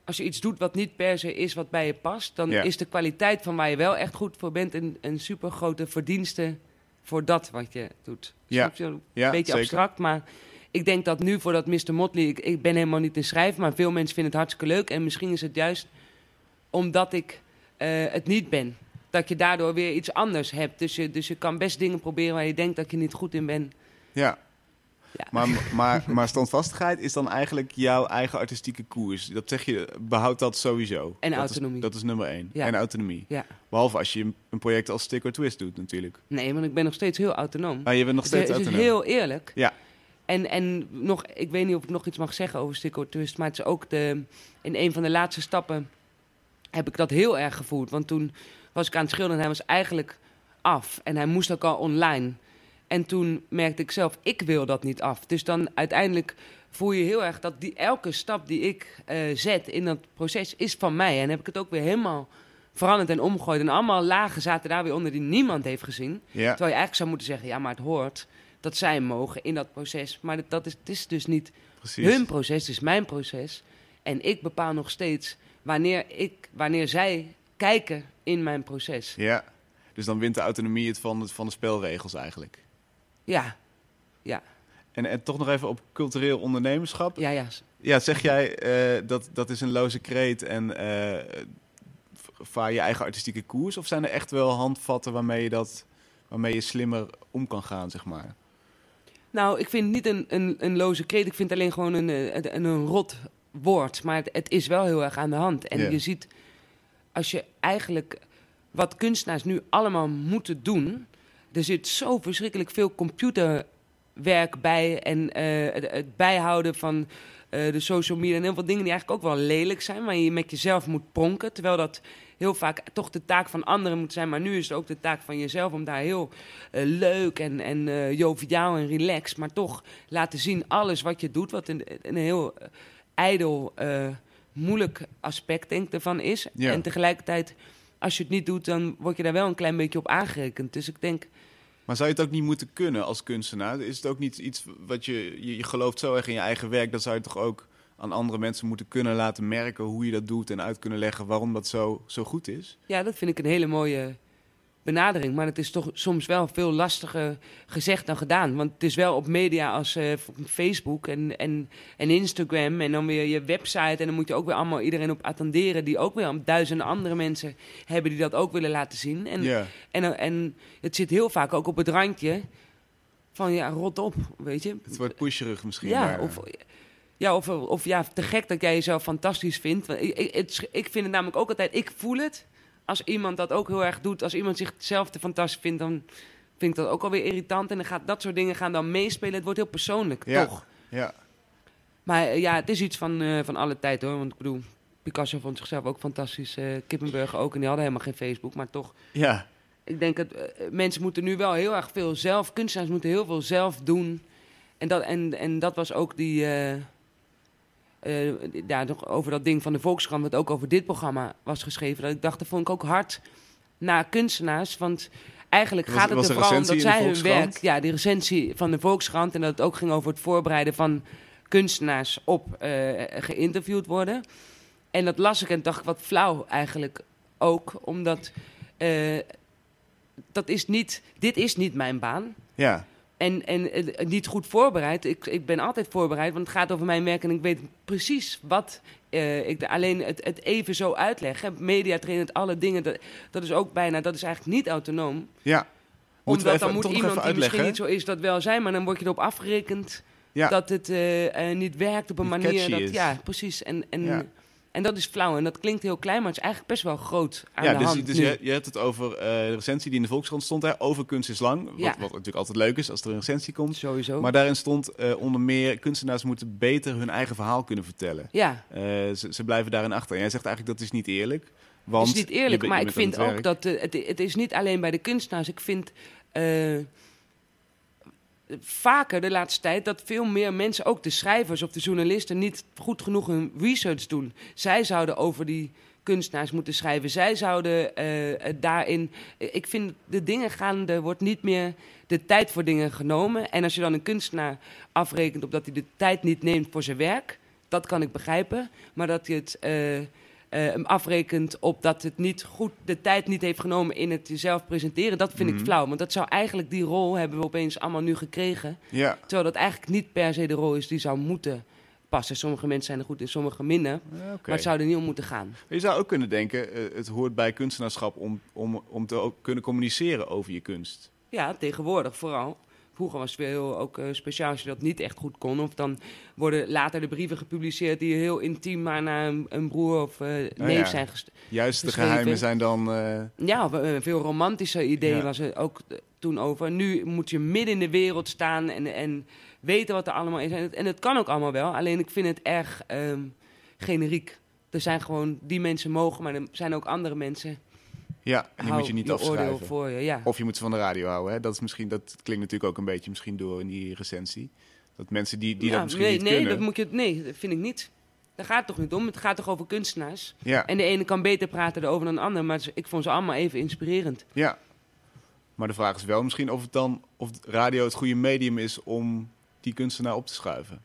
Als je iets doet wat niet per se is wat bij je past... dan Ja. is de kwaliteit van waar je wel echt goed voor bent... een, een super grote verdienste voor dat wat je doet. Ja. Je? Een Ja, beetje zeker. abstract, maar... Ik denk dat nu voor dat Mr. Motley, ik, ik ben helemaal niet in schrijven, maar veel mensen vinden het hartstikke leuk. En misschien is het juist omdat ik uh, het niet ben. Dat je daardoor weer iets anders hebt. Dus je, dus je kan best dingen proberen waar je denkt dat je niet goed in bent. Ja. Ja. Maar, maar, maar standvastigheid is dan eigenlijk jouw eigen artistieke koers. Dat zeg je, behoud dat sowieso. En dat autonomie. Is, dat is nummer één. Ja. En autonomie. Ja. Behalve als je een project als Stick or Twist doet natuurlijk. Nee, want ik ben nog steeds heel autonoom. Maar je bent nog Het steeds het is autonoom. heel eerlijk. Ja. En, en nog, ik weet niet of ik nog iets mag zeggen over Stick or Twist, maar het is ook de, in een van de laatste stappen heb ik dat heel erg gevoeld. Want toen was ik aan het schilderen en hij was eigenlijk af. En hij moest ook al online. En toen merkte ik zelf, ik wil dat niet af. Dus dan uiteindelijk voel je heel erg dat die, elke stap die ik eh, zet in dat proces is van mij. En heb ik het ook weer helemaal veranderd en omgegooid. En allemaal lagen zaten daar weer onder die niemand heeft gezien. Ja. Terwijl je eigenlijk zou moeten zeggen, ja, maar het hoort dat zij mogen in dat proces. Maar dat, dat is, het is dus niet Precies. hun proces, het is mijn proces. En ik bepaal nog steeds wanneer, ik, wanneer zij kijken in mijn proces. Ja. Dus dan wint de autonomie het van, van de spelregels eigenlijk. Ja, ja, En, en toch nog even op cultureel ondernemerschap. ja, ja. Ja, zeg jij eh, dat dat is een loze kreet en eh, vaar je eigen artistieke koers? Of zijn er echt wel handvatten waarmee je, dat, waarmee je slimmer om kan gaan, zeg maar? Nou, ik vind het niet een, een, een loze kreet. Ik vind alleen gewoon een, eh, een, een rot woord. Maar het, het is wel heel erg aan de hand. En je ziet, als je eigenlijk wat kunstenaars nu allemaal moeten doen. Er zit zo verschrikkelijk veel computerwerk bij. En eh, het, het bijhouden van eh, de social media. En heel veel dingen die eigenlijk ook wel lelijk zijn. Waar je met jezelf moet pronken. Terwijl dat heel vaak toch de taak van anderen moet zijn. Maar nu is het ook de taak van jezelf om daar heel eh, leuk en, en joviaal en relaxed. Maar toch laten zien alles wat je doet. Wat een, een heel eh, ijdel, moeilijk aspect denk ik ervan is. Ja. En tegelijkertijd, als je het niet doet, dan word je daar wel een klein beetje op aangerekend. Dus ik denk, Maar zou je het ook niet moeten kunnen als kunstenaar? Is het ook niet iets wat je, je, gelooft zo erg in je eigen werk, dat zou je toch ook aan andere mensen moeten kunnen laten merken hoe je dat doet en uit kunnen leggen waarom dat zo, zo goed is? ja, dat vind ik een hele mooie benadering. Maar het is toch soms wel veel lastiger gezegd dan gedaan. Want het is wel op media als eh, Facebook en, en, en Instagram en dan weer je website. En dan moet je ook weer allemaal iedereen op attenderen. Die ook weer duizenden andere mensen hebben die dat ook willen laten zien. En, en, en het zit heel vaak ook op het randje van ja, rot op, weet je. Het wordt pusherig misschien. Ja, maar- of, ja, of, of ja, te gek dat jij jezelf fantastisch vindt. Want Ik, ik vind het namelijk ook altijd, ik voel het. Als iemand dat ook heel erg doet, als iemand zichzelf te fantastisch vindt, dan vind ik dat ook alweer irritant. En dan gaat dat soort dingen gaan dan meespelen. Het wordt heel persoonlijk, Ja. toch? ja. Maar eh, ja, het is iets van, eh, van alle tijd hoor. Want ik bedoel, Picasso vond zichzelf ook fantastisch. eh Kippenburger ook. En die hadden helemaal geen Facebook. Maar toch, ja. ik denk dat mensen moeten nu wel heel erg veel zelf, kunstenaars moeten heel veel zelf doen. En dat, en, en dat was ook die, ja, nog over dat ding van de Volkskrant, wat ook over dit programma was geschreven. Dat ik dacht, dat vond ik ook hard naar kunstenaars. Want eigenlijk Was- gaat het er vooral om dat zij hun werk, ja, die recensie van de Volkskrant. En dat het ook ging over het voorbereiden van kunstenaars op eh, geïnterviewd worden. En dat las ik en dacht ik, wat flauw eigenlijk ook. Omdat eh, dat is niet, dit is niet mijn baan. ja. En, en eh, niet goed voorbereid. Ik, ik ben altijd voorbereid, want het gaat over mijn werk en ik weet precies wat eh, ik alleen het, het even zo uitleg. Media trainen, alle dingen, dat, dat is ook bijna, dat is eigenlijk niet autonoom. ja. Moeten we Omdat even, dan moet iemand even die misschien uitleggen? niet zo is dat wel zijn, maar dan word je erop afgerekend Ja. dat het eh, niet werkt op een Niet manier. Dat, is. ja, precies. En, en, Ja. En dat is flauw en dat klinkt heel klein, maar het is eigenlijk best wel groot aan ja, de dus, hand dus nu. je, je hebt het over eh, de recensie die in de Volkskrant stond, hè, over kunst is lang. Wat, Ja. wat natuurlijk altijd leuk is als er een recensie komt. Sowieso. Maar daarin stond eh, onder meer, kunstenaars moeten beter hun eigen verhaal kunnen vertellen. ja, Eh, ze, ze blijven daarin achter. En jij zegt eigenlijk dat is niet eerlijk. Want Het is niet je eerlijk, maar ik vind ook dat het, het is niet alleen bij de kunstenaars. Ik vind vaker de laatste tijd dat veel meer mensen, ook de schrijvers of de journalisten, niet goed genoeg hun research doen. Zij zouden over die kunstenaars moeten schrijven. Zij zouden eh, eh, daarin. Ik vind de dingen gaan, er wordt niet meer de tijd voor dingen genomen. En als je dan een kunstenaar afrekent op dat hij de tijd niet neemt voor zijn werk, dat kan ik begrijpen. Maar dat je het. eh, eh, hem afrekent op dat het niet goed de tijd niet heeft genomen in het jezelf presenteren. Dat vind Mhm. ik flauw. Want dat zou eigenlijk die rol hebben we opeens allemaal nu gekregen. Ja, Terwijl dat eigenlijk niet per se de rol is die zou moeten passen. Sommige mensen zijn er goed in, sommige minder. Maar het zou er niet om moeten gaan. Je zou ook kunnen denken, eh, het hoort bij kunstenaarschap om, om, om te ook kunnen communiceren over je kunst. Ja, tegenwoordig vooral. Vroeger was het heel ook eh, speciaal als je dat niet echt goed kon. Of dan worden later de brieven gepubliceerd die heel intiem maar naar een, een broer of eh, neef Oh ja. zijn gest- Juist de geschreven. geheimen zijn dan... eh, Ja, eh, veel romantischer idee Ja. was er ook eh, toen over. Nu moet je midden in de wereld staan en, en weten wat er allemaal is. En het, en het kan ook allemaal wel, alleen ik vind het erg ehm, generiek. Er zijn gewoon, die mensen mogen, maar er zijn ook andere mensen. Ja, die Hou moet je niet je afschrijven. voor je, ja. Of je moet ze van de radio houden. Hè? Dat, is misschien, dat klinkt natuurlijk ook een beetje misschien door in die recensie. Dat mensen die, die Ja, dat misschien nee, niet nee, kunnen... dat moet je, nee, dat vind ik niet. Daar gaat het toch niet om? Het gaat toch over kunstenaars? Ja, En de ene kan beter praten erover dan de ander, maar ik vond ze allemaal even inspirerend. ja. Maar de vraag is wel misschien of het dan... of radio het goede medium is om die kunstenaar op te schuiven.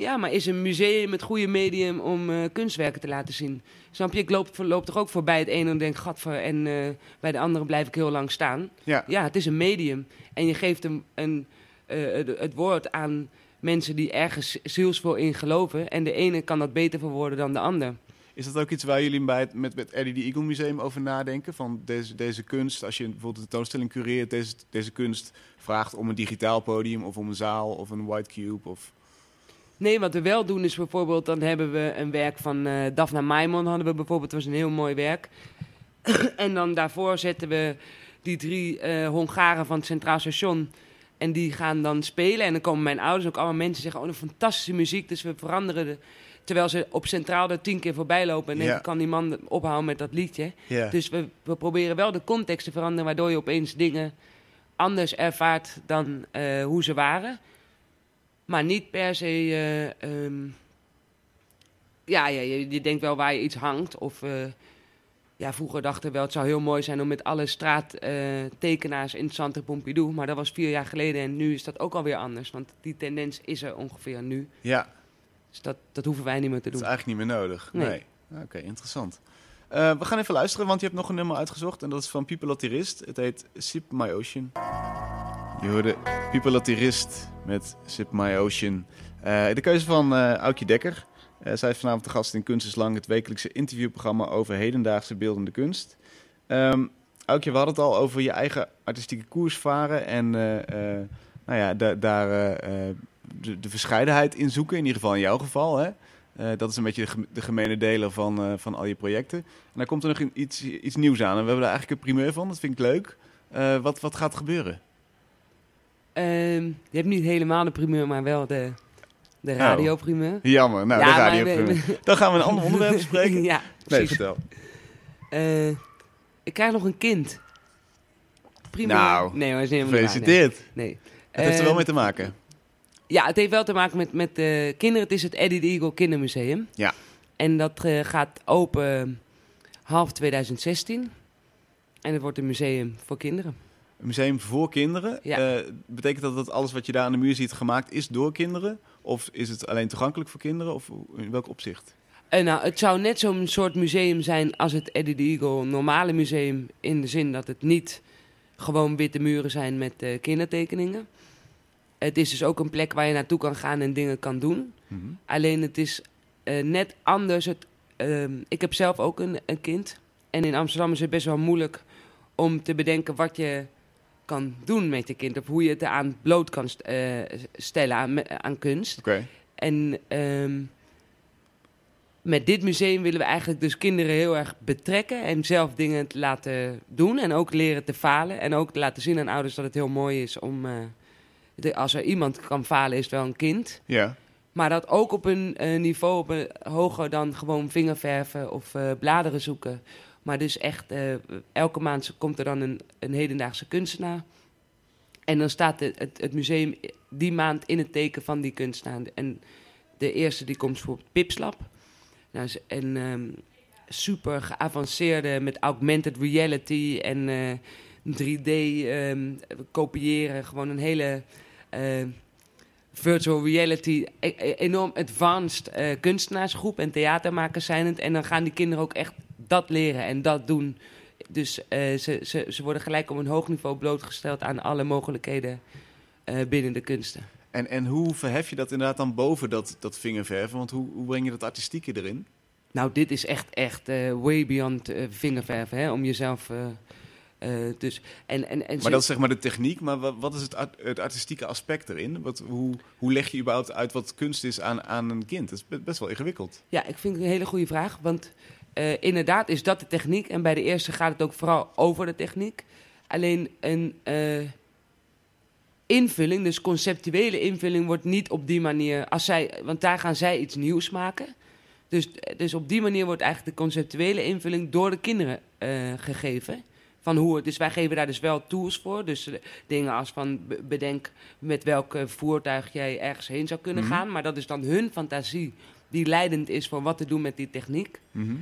Ja, maar is een museum het goede medium om eh, kunstwerken te laten zien? Snap je? Ik loop, loop toch ook voorbij het ene en denk, gadver, en eh, bij de andere blijf ik heel lang staan. Ja, Ja, het is een medium. En je geeft een, eh, het, het woord aan mensen die ergens zielsvol in geloven. En de ene kan dat beter verwoorden dan de ander. Is dat ook iets waar jullie bij het, met, met Eddie de Eagle Museum over nadenken? Van deze, deze kunst, als je bijvoorbeeld een tentoonstelling cureert, deze, deze kunst vraagt om een digitaal podium of om een zaal of een white cube? Of... Nee, wat we wel doen is bijvoorbeeld, dan hebben we een werk van eh Daphna Maimon, hadden we bijvoorbeeld, dat was een heel mooi werk. en dan daarvoor zetten we die drie eh, Hongaren van het Centraal Station. En die gaan dan spelen. En dan komen mijn ouders ook allemaal mensen zeggen, oh, een fantastische muziek. Dus we veranderen de... Terwijl ze op Centraal er tien keer voorbij lopen. En denken, kan die man ophouden met dat liedje. Dus we, we proberen wel de context te veranderen, waardoor je opeens dingen anders ervaart dan eh, hoe ze waren. Maar niet per se. eh, ehm, ja, ja je, je denkt wel waar je iets hangt. Of eh, ja, vroeger dachten we wel, het zou heel mooi zijn om met alle straattekenaars in het Centre Pompidou. Maar dat was vier jaar geleden en nu is dat ook alweer anders. Want die tendens is er ongeveer nu. ja, Dus dat, dat hoeven wij niet meer te dat is doen. eigenlijk niet meer nodig. Nee. Nee. Oké, interessant. Eh, we gaan even luisteren, want je hebt nog een nummer uitgezocht. En dat is van Pipo Latirist. Het heet Sip My Ocean. Je hoorde Pipo Latirist met Sip My Ocean. Eh, de keuze van eh Aukje Dekker. Eh, zij is vanavond de gast in Kunst het wekelijkse interviewprogramma over hedendaagse beeldende kunst. Ehm Aukje, we hadden het al over je eigen artistieke koers varen. En nou ja, da- daar de, de verscheidenheid in zoeken. In ieder geval in jouw geval. Hè? Dat is een beetje de, gem- de gemene deler van, van al je projecten. En dan komt er nog iets, iets nieuws aan. En we hebben daar eigenlijk een primeur van. Dat vind ik leuk. Wat, wat gaat gebeuren? Ehm, je hebt niet helemaal de primeur, maar wel de, de Oh. radioprimeur. Jammer. Nou, Ja, de maar radio we- primeur. Dan gaan we een ander onderwerp bespreken. ja, Nee, precies. vertel. Eh, ik krijg nog een kind. Prima. Nou, nee, maar is niet Gefeliciteerd. Nee. nee. Het heeft er wel Ehm, mee te maken. Ja, het heeft wel te maken met, met eh, kinderen. Het is het Eddie de Eagle Kindermuseum. Ja. En dat eh, gaat open half 2016. En het wordt een museum voor kinderen. Museum voor kinderen. Ja. Eh, betekent dat dat alles wat je daar aan de muur ziet gemaakt is door kinderen? Of is het alleen toegankelijk voor kinderen? Of in welk opzicht? En nou, het zou net zo'n soort museum zijn als het Eddie de Eagle normale museum. In de zin dat het niet gewoon witte muren zijn met eh, kindertekeningen. Het is dus ook een plek waar je naartoe kan gaan en dingen kan doen. Mhm. Alleen het is eh, net anders. Het, ehm, ik heb zelf ook een, een kind. En in Amsterdam is het best wel moeilijk om te bedenken wat je kan doen met je kind. Of hoe je het eraan bloot kan st- eh, stellen aan, aan kunst. Oké. En ehm, met dit museum willen we eigenlijk dus kinderen heel erg betrekken en zelf dingen te laten doen. En ook leren te falen. En ook te laten zien aan ouders dat het heel mooi is om. eh, de, als er iemand kan falen, is het wel een kind. Ja. Maar dat ook op een eh, niveau op een, hoger dan gewoon vingerverven of bladeren zoeken. Maar dus echt, eh, elke maand komt er dan een, een hedendaagse kunstenaar. En dan staat het, het, museum die maand in het teken van die kunstenaar. En de eerste die komt voor Pipslap. Nou, is een ehm, super geavanceerde met augmented reality en eh, 3D ehm, kopiëren. Gewoon een hele eh, virtual reality, e- e- enorm advanced eh, kunstenaarsgroep en theatermakers zijn het. En dan gaan die kinderen ook echt dat leren en dat doen. Dus eh, ze, ze, ze worden gelijk op een hoog niveau blootgesteld aan alle mogelijkheden eh, binnen de kunsten. En, en hoe verhef je dat inderdaad dan boven dat, dat vingerverven? Want hoe, hoe breng je dat artistieke erin? Nou, dit is echt, echt eh, way beyond vingerverven, hè, om jezelf... dus, en, en, en Maar dat is zeg maar de techniek, maar wat, wat is het, art- het artistieke aspect erin? Wat, hoe, hoe leg je überhaupt uit wat kunst is aan, aan een kind? Dat is be- best wel ingewikkeld. Ja, ik vind het een hele goede vraag. Want eh, inderdaad is dat de techniek. En bij de eerste gaat het ook vooral over de techniek. Alleen een eh, invulling, dus conceptuele invulling, wordt niet op die manier. Als zij, want daar gaan zij iets nieuws maken. Dus, dus op die manier wordt eigenlijk de conceptuele invulling door de kinderen eh, gegeven. Van hoe, het- dus wij geven daar dus wel tools voor. Dus dingen als van be- bedenk met welk voertuig jij ergens heen zou kunnen Mhm. gaan. Maar dat is dan hun fantasie die leidend is voor wat te doen met die techniek. Mhm.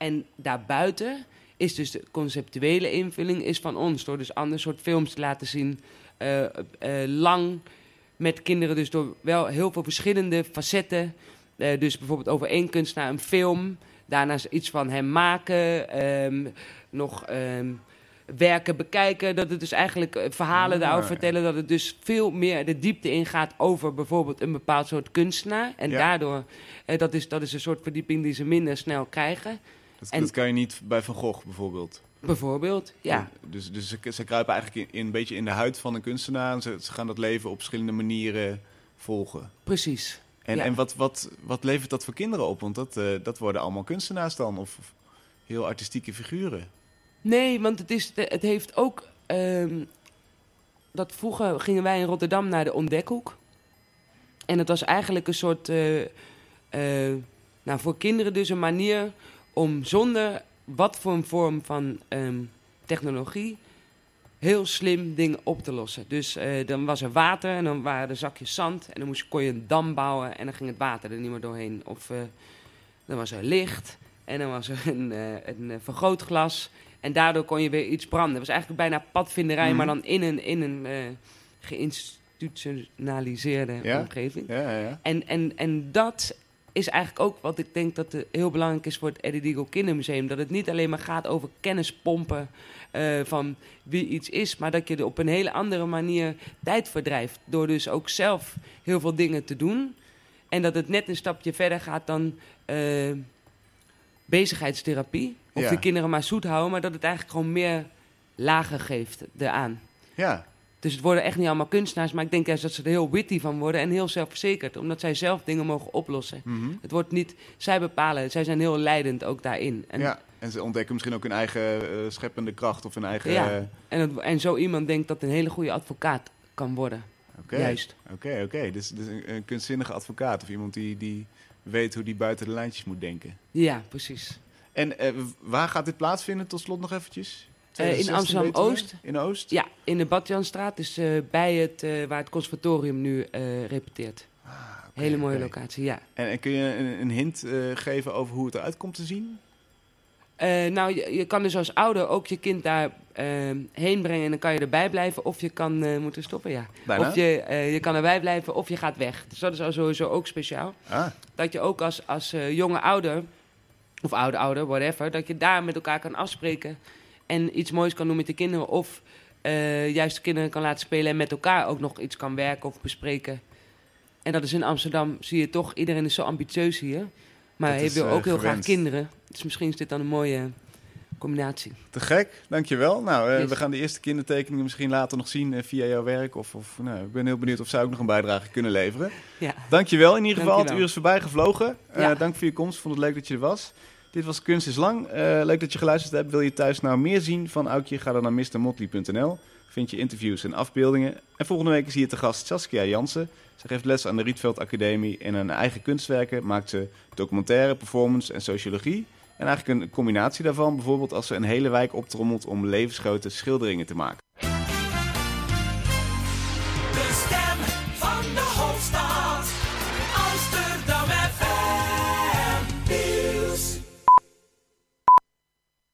En daarbuiten is dus de conceptuele invulling is van ons. Door dus ander soort films te laten zien. eh, eh, lang met kinderen dus door wel heel veel verschillende facetten. Eh, dus bijvoorbeeld over één kunstenaar een film. Daarna iets van hem maken. ehm, nog ehm, werken bekijken. Dat het dus eigenlijk verhalen Ah, daarover vertellen. Dat het dus veel meer de diepte ingaat over bijvoorbeeld een bepaald soort kunstenaar. En Ja. daardoor, dat, is, dat is een soort verdieping die ze minder snel krijgen. Dat, En- dat kan je niet bij Van Gogh bijvoorbeeld. Bijvoorbeeld, ja. Dus, dus ze, ze kruipen eigenlijk in, in een beetje in de huid van een kunstenaar. En ze, ze gaan dat leven op verschillende manieren volgen. Precies. En, Ja. en wat, wat, wat levert dat voor kinderen op? Want dat, eh, dat worden allemaal kunstenaars dan. Of, of heel artistieke figuren. Nee, want het, is, het heeft ook... ehm, dat vroeger gingen wij in Rotterdam naar de Ontdekhoek. En het was eigenlijk een soort... eh, eh, nou, voor kinderen dus een manier om zonder wat voor een vorm van ehm, technologie... heel slim dingen op te lossen. Dus eh, dan was er water en dan waren er zakjes zand. En dan moest, kon je een dam bouwen en dan ging het water er niet meer doorheen. Of eh, dan was er licht en dan was er een, eh, een vergrootglas... En daardoor kon je weer iets branden. Het was eigenlijk bijna padvinderij, Mhm. maar dan in een, in een geïnstitutionaliseerde Ja? omgeving. Ja, ja. En, en, en dat is eigenlijk ook wat ik denk dat heel belangrijk is voor het Eddie Deagle Kindermuseum. Dat het niet alleen maar gaat over kennis pompen eh, van wie iets is, maar dat je er op een hele andere manier tijd verdrijft. Door dus ook zelf heel veel dingen te doen. En dat het net een stapje verder gaat dan eh, bezigheidstherapie. Of Ja. de kinderen maar zoet houden, maar dat het eigenlijk gewoon meer lagen geeft eraan. ja. Dus het worden echt niet allemaal kunstenaars, maar ik denk juist dat ze er heel witty van worden en heel zelfverzekerd, omdat zij zelf dingen mogen oplossen. Mhm. Het wordt niet, zij bepalen, zij zijn heel leidend ook daarin. En, ja. En ze ontdekken misschien ook hun eigen eh, scheppende kracht of hun eigen... Ja. eh, en, het- en zo iemand denkt dat een hele goede advocaat kan worden. Oké, Juist. oké, oké. Dus, dus een, een kunstzinnige advocaat of iemand die, die weet hoe die buiten de lijntjes moet denken. Ja, precies. En eh, waar gaat dit plaatsvinden tot slot nog eventjes? Eh, in 2016 Amsterdam-Oost. In Oost? Ja, in de Badjanstraat, dus eh, bij het, eh, waar het conservatorium nu repeteert. Ah, Hele mooie locatie, ja. En, en kun je een, een hint geven over hoe het eruit komt te zien? Nou, je, je kan dus als ouder ook je kind daar heen brengen en dan kan je erbij blijven. Of je kan moeten stoppen, ja. Bijna? Of je, je kan erbij blijven of je gaat weg. Dus dat is al sowieso ook speciaal. Ah, Dat je ook als, als jonge ouder, of oude ouder, whatever, dat je daar met elkaar kan afspreken. En iets moois kan doen met de kinderen. Of eh, juist de kinderen kan laten spelen en met elkaar ook nog iets kan werken of bespreken. En dat is in Amsterdam, zie je toch, iedereen is zo ambitieus hier. Maar hij wil eh, ook heel graag kinderen. Dus misschien is dit dan een mooie combinatie. te gek, dankjewel. Nou, eh, Yes. we gaan de eerste kindertekeningen misschien later nog zien via jouw werk. Of, of nou, ik ben heel benieuwd of zij ook nog een bijdrage kunnen leveren. Ja. Dankjewel in ieder geval. Het uur is voorbij gevlogen. Ja. Dank voor je komst. Vond het leuk dat je er was. Dit was Kunst is Lang. Eh, leuk dat je geluisterd hebt. Wil je thuis nou meer zien van Aukje? Ga dan naar mrmotley.nl. Vind je interviews en afbeeldingen. En volgende week is hier te gast Saskia Jansen. Ze geeft les aan de Rietveld Academie. En aan eigen kunstwerken maakt ze documentaire, performance en sociologie. En eigenlijk een combinatie daarvan. Bijvoorbeeld als ze een hele wijk optrommelt om levensgrote schilderingen te maken.